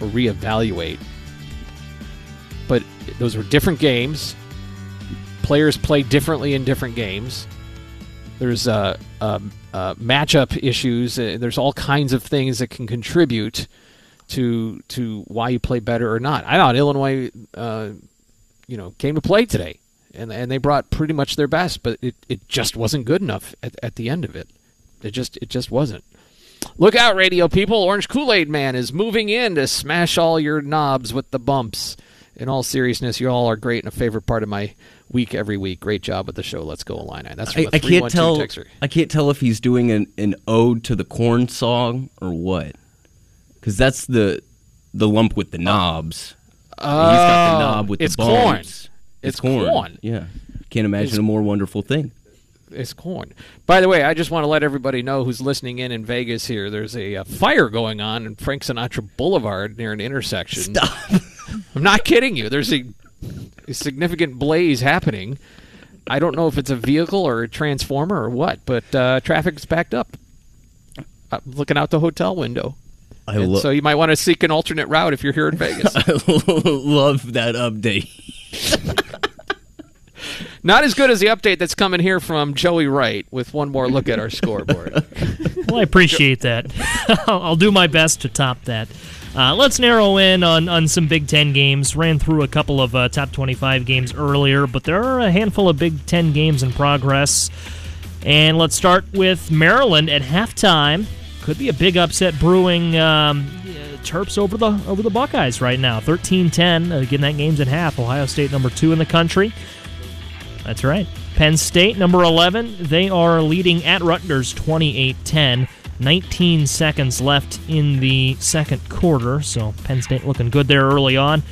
or reevaluate, but those were different games players play differently in different games. There's uh, um, uh, matchup issues. Uh, there's all kinds of things that can contribute to to why you play better or not. I thought Illinois, uh, you know, came to play today, and and they brought pretty much their best, but it, it just wasn't good enough at, at the end of it. It just it just wasn't. Look out, radio people. Orange Kool Aid Man is moving in to smash all your knobs with the bumps. In all seriousness, you all are great and a favorite part of my week every week. Great job with the show. Let's go, Illini. That's from I, can't tell. texter. I can't tell if he's doing an, an ode to the corn song or what, because that's the the lump with the knobs. he's got the Oh, knob with it's the corn. It's corn. corn. Yeah, can't imagine It's- a more wonderful thing. It's corn. By the way, I just want to let everybody know who's listening in in Vegas here. There's a, uh fire going on in Frank Sinatra Boulevard near an intersection. Stop. I'm not kidding you. There's a, a significant blaze happening. I don't know if it's a vehicle or a transformer or what, but uh, traffic's backed up. I'm looking out the hotel window. I lo- so you might want to seek an alternate route if you're here in Vegas. I love that update. Not as good as the update that's coming here from Joey Wright with one more look at our scoreboard. Well, I appreciate that. I'll do my best to top that. Uh, let's narrow in on, on some Big Ten games. Ran through a couple of uh, top 25 games earlier, but there are a handful of Big Ten games in progress. And let's start with Maryland at halftime. Could be a big upset brewing. Um, uh, Terps over the over the Buckeyes right now, 13-10. Again, that game's at half. Ohio State number two in the country. That's right. Penn State, number 11, they are leading at Rutgers 28 10. 19 seconds left in the second quarter, so Penn State looking good there early on.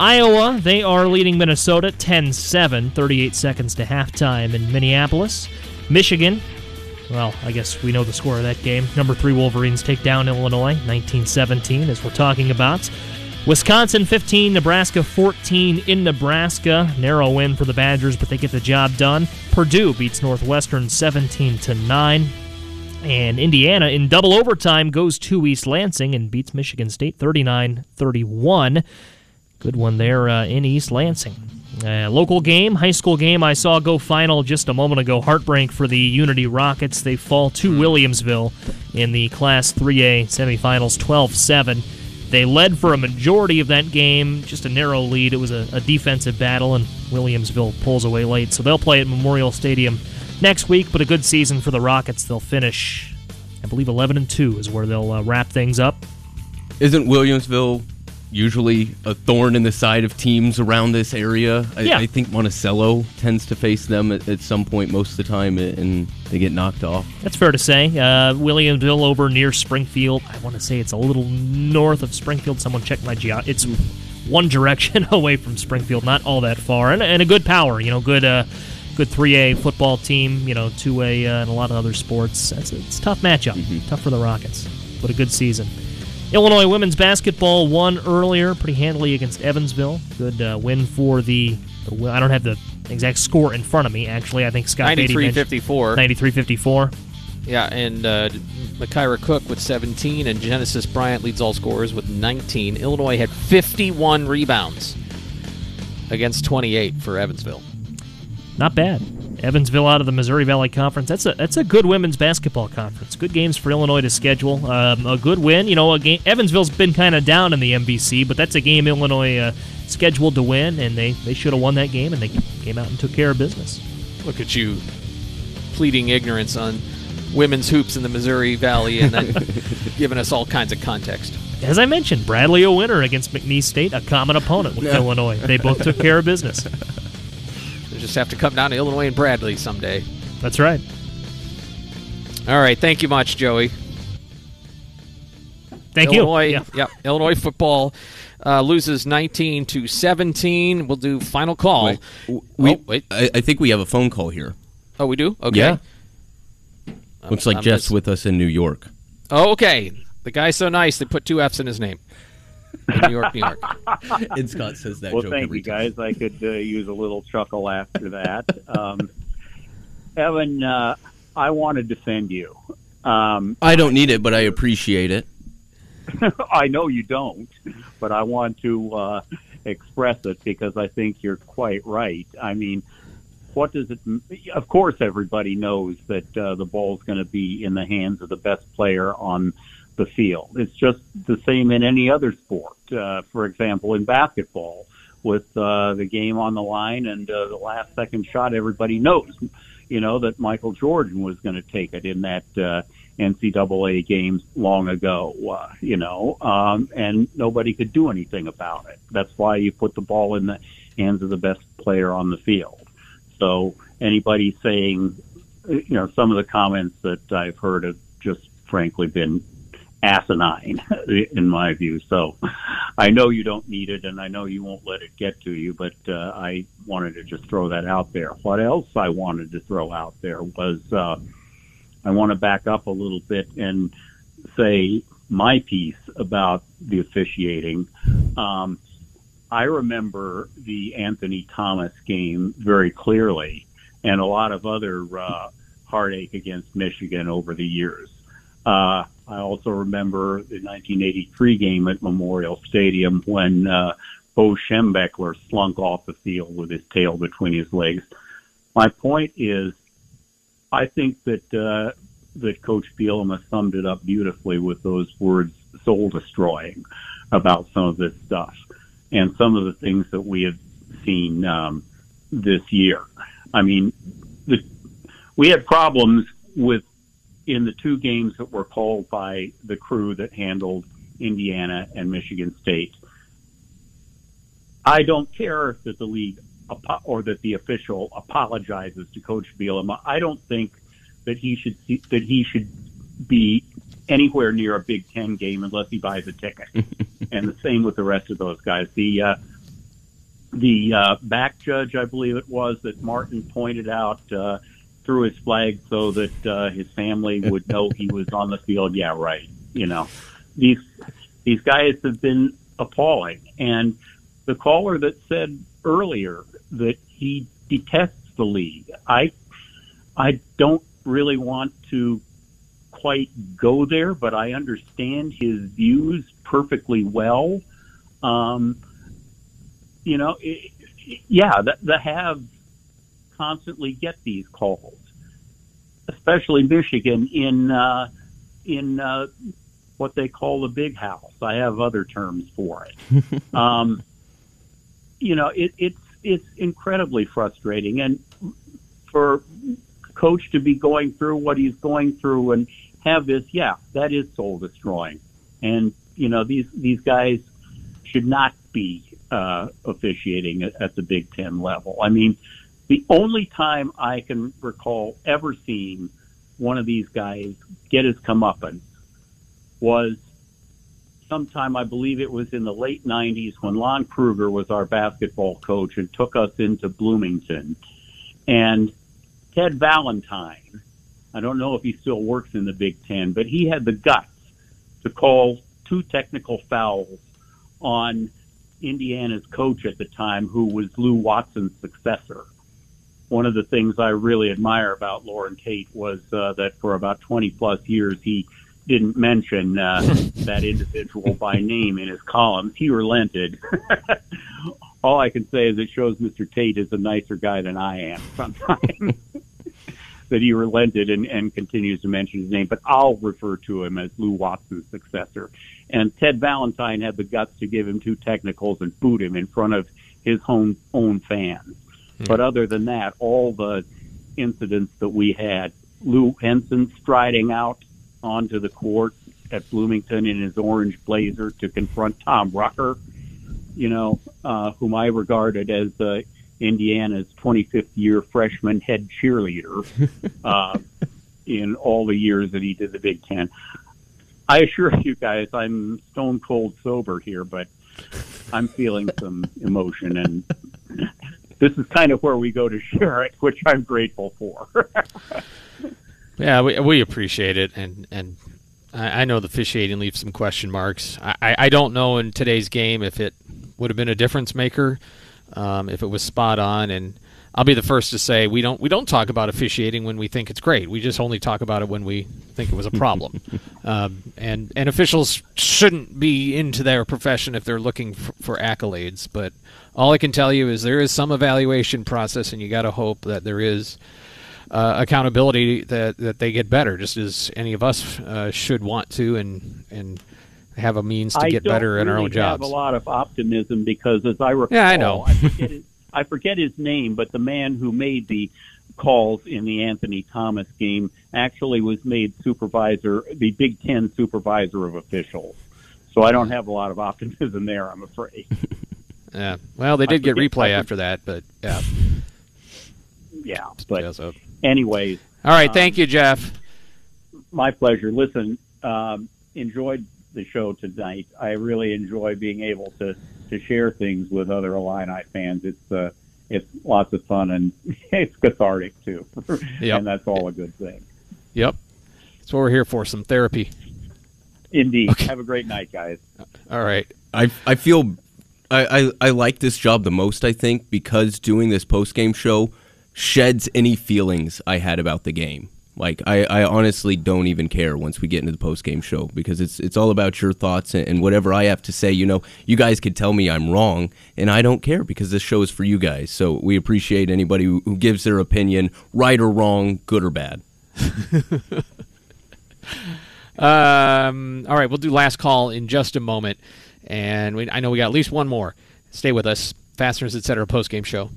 Iowa, they are leading Minnesota 10 7, 38 seconds to halftime in Minneapolis. Michigan, well, I guess we know the score of that game. Number three Wolverines take down Illinois 19 17, as we're talking about. Wisconsin 15, Nebraska 14 in Nebraska. Narrow win for the Badgers, but they get the job done. Purdue beats Northwestern 17 to 9. And Indiana in double overtime goes to East Lansing and beats Michigan State 39 31. Good one there uh, in East Lansing. Uh, local game, high school game, I saw go final just a moment ago. Heartbreak for the Unity Rockets. They fall to Williamsville in the Class 3A semifinals 12 7. They led for a majority of that game, just a narrow lead. It was a, a defensive battle, and Williamsville pulls away late. So they'll play at Memorial Stadium next week, but a good season for the Rockets. They'll finish, I believe, 11 and 2 is where they'll uh, wrap things up. Isn't Williamsville usually a thorn in the side of teams around this area? I, Yeah. I think Monticello tends to face them at, at some point most of the time, and they get knocked off. That's fair to say. Uh, Williamsville over near Springfield. I want to say it's a little north of Springfield. Someone check my geo. It's one direction away from Springfield, not all that far, and, and a good power. You know, good. Uh, Good 3A football team, you know, 2A uh, and a lot of other sports. It's, it's a tough matchup. Tough for the Rockets, but a good season. Illinois women's basketball won earlier pretty handily against Evansville. Good uh, win for the, the. I don't have the exact score in front of me. Actually, I think Scott Beatty 93-54. 93-54. Yeah, and uh, Makira Cook with 17, and Genesis Bryant leads all scorers with 19. Illinois had 51 rebounds against 28 for Evansville. Not bad. Evansville out of the Missouri Valley Conference. That's a that's a good women's basketball conference. Good games for Illinois to schedule. Um, a good win. You know, a game. Evansville's been kind of down in the MVC, but that's a game Illinois uh, scheduled to win, and they they should have won that game, and they came out and took care of business. Look at you pleading ignorance on women's hoops in the Missouri Valley and then giving us all kinds of context. As I mentioned, Bradley a winner against McNeese State, a common opponent with Yeah. Illinois. They both took care of business. We'll just have to come down to Illinois and Bradley someday. That's right. All right, thank you much, Joey. Thank you. Illinois, Yeah. Yep, Illinois football uh, loses 19 to 17. We'll do final call. Wait, we, oh, wait. I, I think we have a phone call here. Oh, we do? Okay. Yeah. Looks like I'm Jeff's just- with us in New York. Oh, okay. The guy's so nice, they put two F's in his name. In New York, New York. and Scott says that well, joke thank every you guys. I could uh, use a little chuckle after that. Um, Evan, uh, I want to defend you. Um, I don't need it, but I appreciate it. I know you don't, but I want to uh, express it because I think you're quite right. I mean, what does it? Of course, everybody knows that uh, the ball's going to be in the hands of the best player on the field. It's just the same in any other sport. Uh, for example, in basketball, with uh, the game on the line and uh, the last second shot, everybody knows you know, that Michael Jordan was going to take it in that uh, NCAA games long ago, uh, you know, um, and nobody could do anything about it. That's why you put the ball in the hands of the best player on the field. So anybody saying, you know, some of the comments that I've heard have just frankly been asinine in my view. So I know you don't need it and I know you won't let it get to you, but uh, I wanted to just throw that out there. What else I wanted to throw out there was uh, I want to back up a little bit and say my piece about the officiating. Um, I remember the Anthony Thomas game very clearly and a lot of other uh, heartache against Michigan over the years. Uh, I also remember the 1983 game at Memorial Stadium when uh, Bo Schembechler slunk off the field with his tail between his legs. My point is, I think that uh, that Coach Bielema summed it up beautifully with those words "soul destroying" about some of this stuff and some of the things that we have seen um, this year. I mean, the, we had problems with in the two games that were called by the crew that handled Indiana and Michigan State. I don't care that the league or that the official apologizes to Coach Bielema. I don't think that he should see, that he should be anywhere near a Big Ten game unless he buys a ticket. and the same with the rest of those guys. The uh, the uh, back judge, I believe it was, that Martin pointed out. Uh, threw his flag so that uh, his family would know he was on the field. Yeah, right. You know, these these guys have been appalling. And the caller that said earlier that he detests the league, I I don't really want to quite go there, but I understand his views perfectly well. Um, you know, it, yeah, the, the have constantly get these calls, especially Michigan in uh, in uh, what they call the big house. I have other terms for it. um, you know, it, it's it's incredibly frustrating, and for coach to be going through what he's going through and have this, yeah, that is soul destroying, and you know these these guys should not be uh, officiating at, at the Big Ten level. I mean, the only time I can recall ever seeing one of these guys get his comeuppance was sometime, I believe it was in the late 90s when Lon Kruger was our basketball coach and took us into Bloomington. And Ted Valentine, I don't know if he still works in the Big Ten, but he had the guts to call two technical fouls on Indiana's coach at the time, who was Lou Watson's successor one of the things I really admire about Loren Tate was uh, that for about 20 plus years he didn't mention uh, that individual by name in his columns. He relented. All I can say is it shows Mr. Tate is a nicer guy than I am sometimes. that he relented and, and continues to mention his name, but I'll refer to him as Lou Watson's successor. And Ted Valentine had the guts to give him two technicals and boot him in front of his own own fans. But other than that, all the incidents that we had, Lou Henson striding out onto the court at Bloomington in his orange blazer to confront Tom Rucker, you know, uh, whom I regarded as uh, Indiana's 25th year freshman head cheerleader uh, in all the years that he did the Big Ten. I assure you guys, I'm stone cold sober here, but I'm feeling some emotion and this is kind of where we go to share it, which I'm grateful for. yeah, we we appreciate it, and and I, I know the officiating leaves some question marks. I, I don't know in today's game if it would have been a difference maker, um, if it was spot on, and I'll be the first to say we don't we don't talk about officiating when we think it's great. We just only talk about it when we think it was a problem. um, and and officials shouldn't be into their profession if they're looking for, for accolades. But all I can tell you is there is some evaluation process, and you got to hope that there is. Uh, accountability that that they get better, just as any of us uh, should want to, and and have a means to I get better really in our own jobs. I have a lot of optimism because, as I recall, Yeah, I know. I forget his, I forget his name, but the man who made the calls in the Anthony Thomas game actually was made supervisor, the Big Ten supervisor of officials. So I don't have a lot of optimism there, I'm afraid. Yeah. Well, they did get replay after that, but yeah. Yeah, but Yeah, so- anyways. All right. um, Thank you, Jeff. My pleasure. Listen, um, enjoyed the show tonight. I really enjoy being able to to share things with other Illini fans. It's uh, it's lots of fun and it's cathartic too, Yep. and that's all a good thing. Yep. That's what we're here for. Some therapy. Indeed. Have a great night, guys. All right. I I feel I, I, I like this job the most. I think because doing this post game show sheds any feelings I had about the game. Like I, I honestly don't even care once we get into the post game show because it's it's all about your thoughts and, and whatever I have to say. You know, you guys could tell me I'm wrong, and I don't care because this show is for you guys. So we appreciate anybody who, who gives their opinion, right or wrong, good or bad. Um, all right, we'll do last call in just a moment, and we, I know we got at least one more. Stay with us. Fasteners Etc. post game show.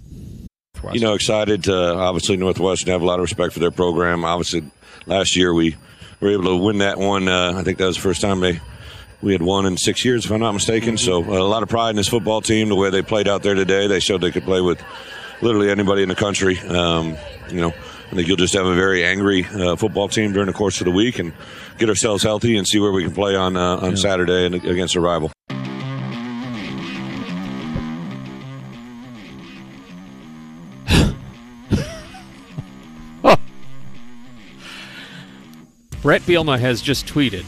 You know, excited to obviously Northwestern have a lot of respect for their program. Obviously, last year we were able to win that one. Uh, I think that was the first time they we had won in six years, if I'm not mistaken. So uh, a lot of pride in this football team. The way they played out there today, they showed they could play with literally anybody in the country. Um, you know, I think you'll just have a very angry uh, football team during the course of the week and get ourselves healthy and see where we can play on uh, on Saturday and against a rival. Brett Bielema has just tweeted,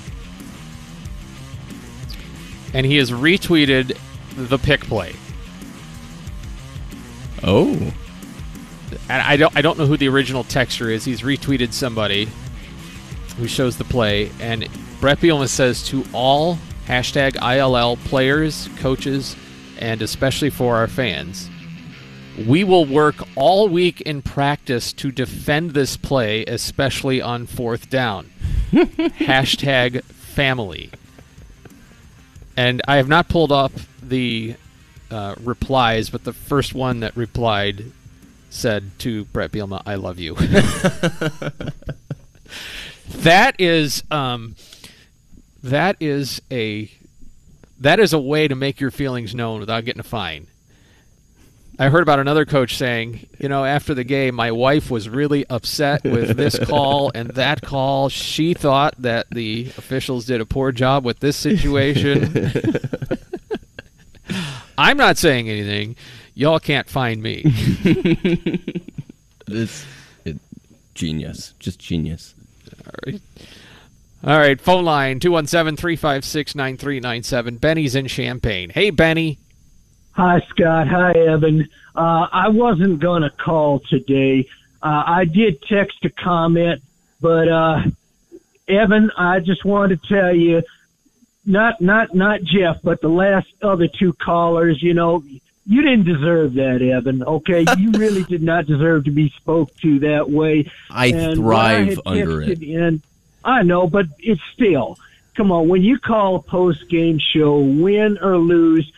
and he has retweeted the pick play. Oh. And I don't I don't know who the original texture is. He's retweeted somebody who shows the play, and Brett Bielema says to all hashtag ILL players, coaches, and especially for our fans, we will work all week in practice to defend this play, especially on fourth down. hashtag family. And I have not pulled up the uh, replies, but the first one that replied said to Brett Bielema, "I love you." that is um, that is a that is a way to make your feelings known without getting a fine. I heard about another coach saying, you know, after the game, my wife was really upset with this call and that call. She thought that the officials did a poor job with this situation. I'm not saying anything. Y'all can't find me. It's it, genius, just genius. All right. All right, phone line 217 356 9397. Benny's in Champaign. Hey, Benny. Hi, Scott. Hi, Evan. Uh, I wasn't going to call today. Uh, I did text a comment, but uh, Evan, I just wanted to tell you, not not not Jeff, but the last other two callers. You know, you didn't deserve that, Evan. Okay, you really did not deserve to be spoke to that way. I And when I thrive under it. in, I know, but it's still. Come on, when you call a post game show, win or lose,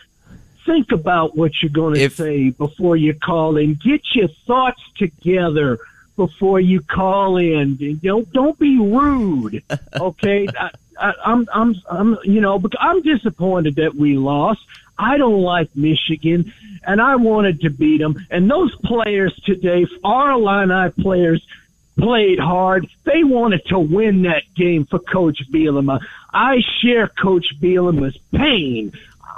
think about what you're going to say before you call in. Get your thoughts together before you call in. Don't don't be rude. Okay, I, I, I'm I'm I'm you know I'm disappointed that we lost. I don't like Michigan, and I wanted to beat them. And those players today, our Illini players, played hard. They wanted to win that game for Coach Bielema. I share Coach Bielema's pain.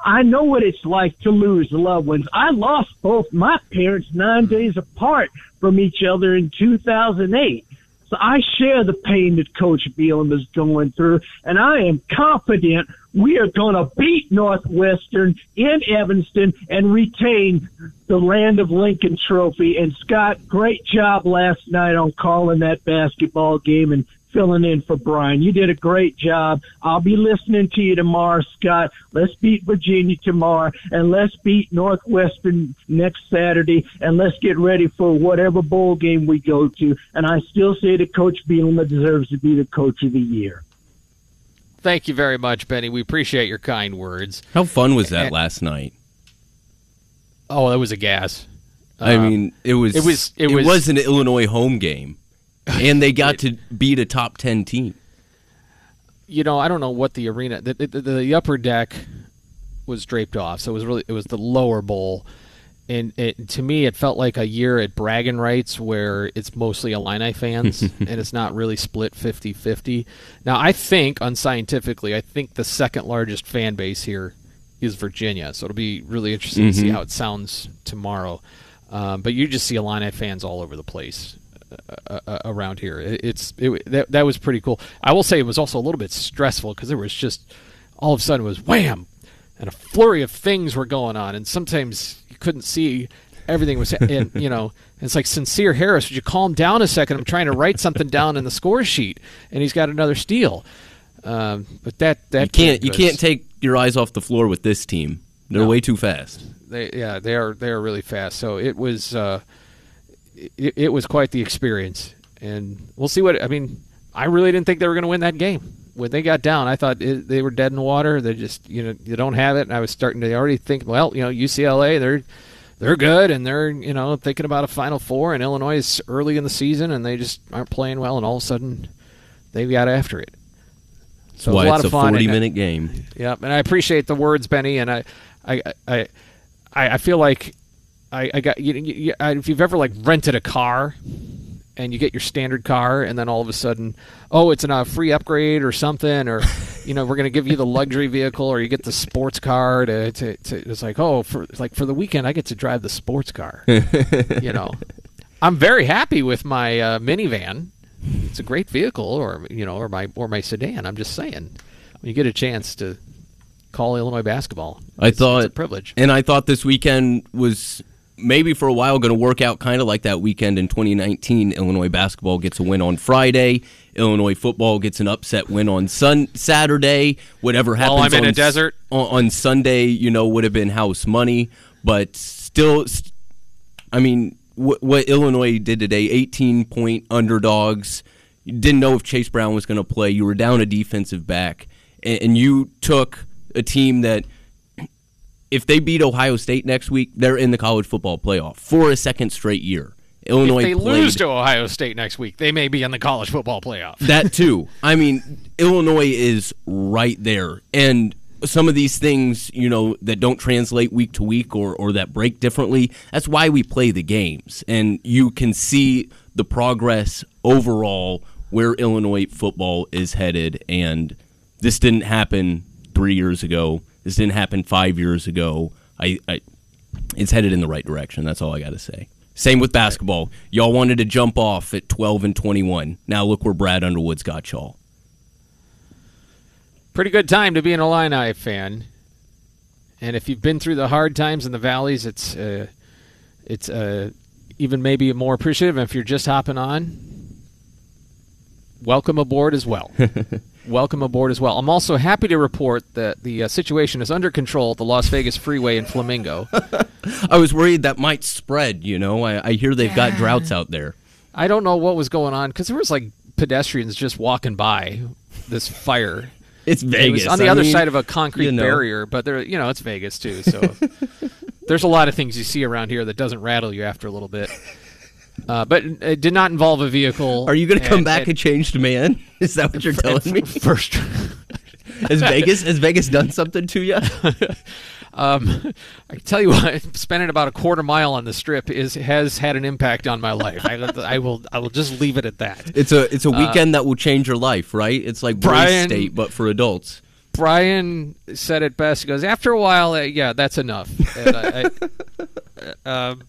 I know what it's like to lose loved ones. I lost both my parents nine days apart from each other in 2008. So I share the pain that Coach Bielema is going through, and I am confident we are going to beat Northwestern in Evanston and retain the Land of Lincoln trophy. And Scott, great job last night on calling that basketball game and filling in for Brian. You did a great job. I'll be listening to you tomorrow, Scott. Let's beat Virginia tomorrow and let's beat Northwestern next Saturday and let's get ready for whatever bowl game we go to. And I still say that Coach Bielema deserves to be the coach of the year. Thank you very much, Benny. We appreciate your kind words. How fun was that And- last night? Oh, that was a gas. I Um, mean, it was it was it was an Illinois home game, and they got to beat a top ten team. you know, I don't know what the arena, the, the, the upper deck was draped off, so it was really it was the lower bowl, and it, to me, it felt like a year at Bragging Rights where it's mostly Illini fans and it's not really split 50-50. Now, I think unscientifically, I think the second largest fan base here is Virginia, so it'll be really interesting to see Mhm. how it sounds tomorrow. Um, but you just see Illini fans all over the place uh, uh, around here. It, it's it, that that was pretty cool. I will say it was also a little bit stressful because there was just all of a sudden it was wham, and a flurry of things were going on, and sometimes you couldn't see everything was. And you know, it's like Sencire Harris. Would you calm down a second? I'm trying to write something down in the score sheet, and he's got another steal. Um, but that that You can't you can't take your eyes off the floor with this team. They're No. way too fast. They yeah, they are they are really fast. So it was uh, it, it was quite the experience, and we'll see what I mean. I really didn't think they were going to win that game. When they got down, I thought it, they were dead in the water. They just you know you don't have it, and I was starting to already think, well, you know, UCLA they're they're good, and they're you know thinking about a Final Four, and Illinois is early in the season, and they just aren't playing well, and all of a sudden they got after it. So it a lot it's of a fun. and- uh, forty-minute game. yeah, and I appreciate the words, Benny, and I, I, I, I, I feel like I, I got you, you, I- if you've ever like rented a car, and you get your standard car, and then all of a sudden, oh, it's a free upgrade or something, or you know, we're going to give you the luxury vehicle, or you get the sports car to, to, to it's like, oh, for like for the weekend, I get to drive the sports car. you know, I'm very happy with my uh, minivan. It's a great vehicle, or you know, or my or my sedan. I'm just saying, when you get a chance to call Illinois basketball, I thought it's a privilege. and I thought this weekend was maybe for a while going to work out kind of like that weekend in 2019. Illinois basketball gets a win on Friday. Illinois football gets an upset win on Sun Saturday. Whatever happens While I'm in on a desert? on, on Sunday, you know, would have been house money. But still, st- I mean, wh- what Illinois did today, 18 point underdogs. You didn't know if Chase Brown was going to play. You were down a defensive back, and, and you took a team that, if they beat Ohio State next week, they're in the college football playoff for a second straight year. Illinois if they played lose to Ohio State next week, they may be in the college football playoff. that too. I mean, Illinois is right there, and some of these things, you know, that don't translate week to week or or that break differently. That's why we play the games, and you can see the progress overall where Illinois football is headed. And this didn't happen three years ago. This didn't happen five years ago. I, I it's headed in the right direction. That's all I got to say. Same with basketball. Y'all wanted to jump off at 12 and 21. Now look where Brad Underwood's got y'all. Pretty good time to be an Illini fan. And if you've been through the hard times in the valleys, it's uh, it's uh, even maybe more appreciative. And if you're just hopping on, welcome aboard as well. welcome aboard as well. I'm also happy to report that the uh, situation is under control at the Las Vegas Freeway in Flamingo. I was worried that might spread, you know. I, I hear they've got droughts out there. I don't know what was going on because there was like pedestrians just walking by this fire. It's It was Vegas. on the I other mean, side of a concrete you know. barrier, but there, you know, it's Vegas too. So there's a lot of things you see around here that doesn't rattle you after a little bit. Uh, but it did not involve a vehicle. Are you going to come back and- a changed man? Is that what you're telling me? First, has Vegas has Vegas done something to you? Um, I can tell you what, spending about a quarter mile on the strip is has had an impact on my life. I, I will I will just leave it at that. It's a it's a Uh, weekend that will change your life, right? It's like Brian- State, but for adults. Brian said it best. He goes, after a while, uh, yeah, that's enough. And I, I, um,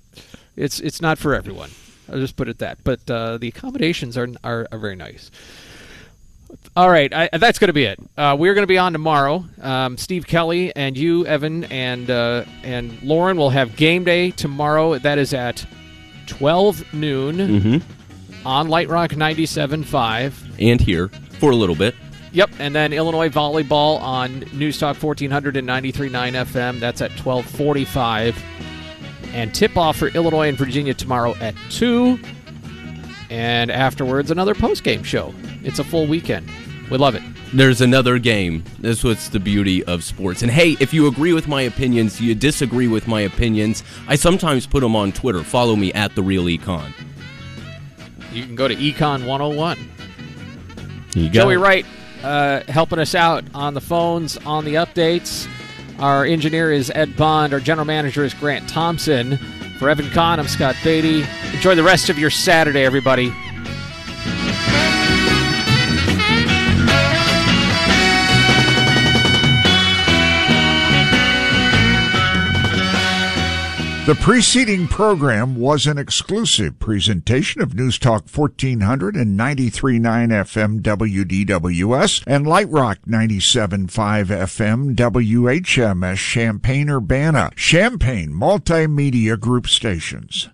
it's it's not for everyone. I'll just put it that. But uh, the accommodations are, are are very nice. All right, I, that's going to be it. Uh, we're going to be on tomorrow. Um, Steve Kelly and you, Evan, and uh, and Lauren will have game day tomorrow. That is at twelve noon Mm-hmm. on Light Rock 97.5. And here for a little bit. Yep, and then Illinois volleyball on News Talk 1400 and 93.9 FM. That's at 1245. And tip-off for Illinois and Virginia tomorrow at 2. And afterwards, another post-game show. It's a full weekend. We love it. there's another game. That's what's the beauty of sports. And hey, if you agree with my opinions, you disagree with my opinions, I sometimes put them on Twitter. Follow me at the real econ. You can go to Econ 101. You Joey. Wright uh, helping us out on the phones, on the updates. Our engineer is Ed Bond. Our general manager is Grant Thompson. For Evan Kahn, I'm Scott Beatty. Enjoy the rest of your Saturday, everybody. The preceding program was an exclusive presentation of News Talk 1400 and 93.9 FM WDWS and Light Rock 97.5 FM WHMS Champaign Urbana, Champaign Multimedia Group Stations.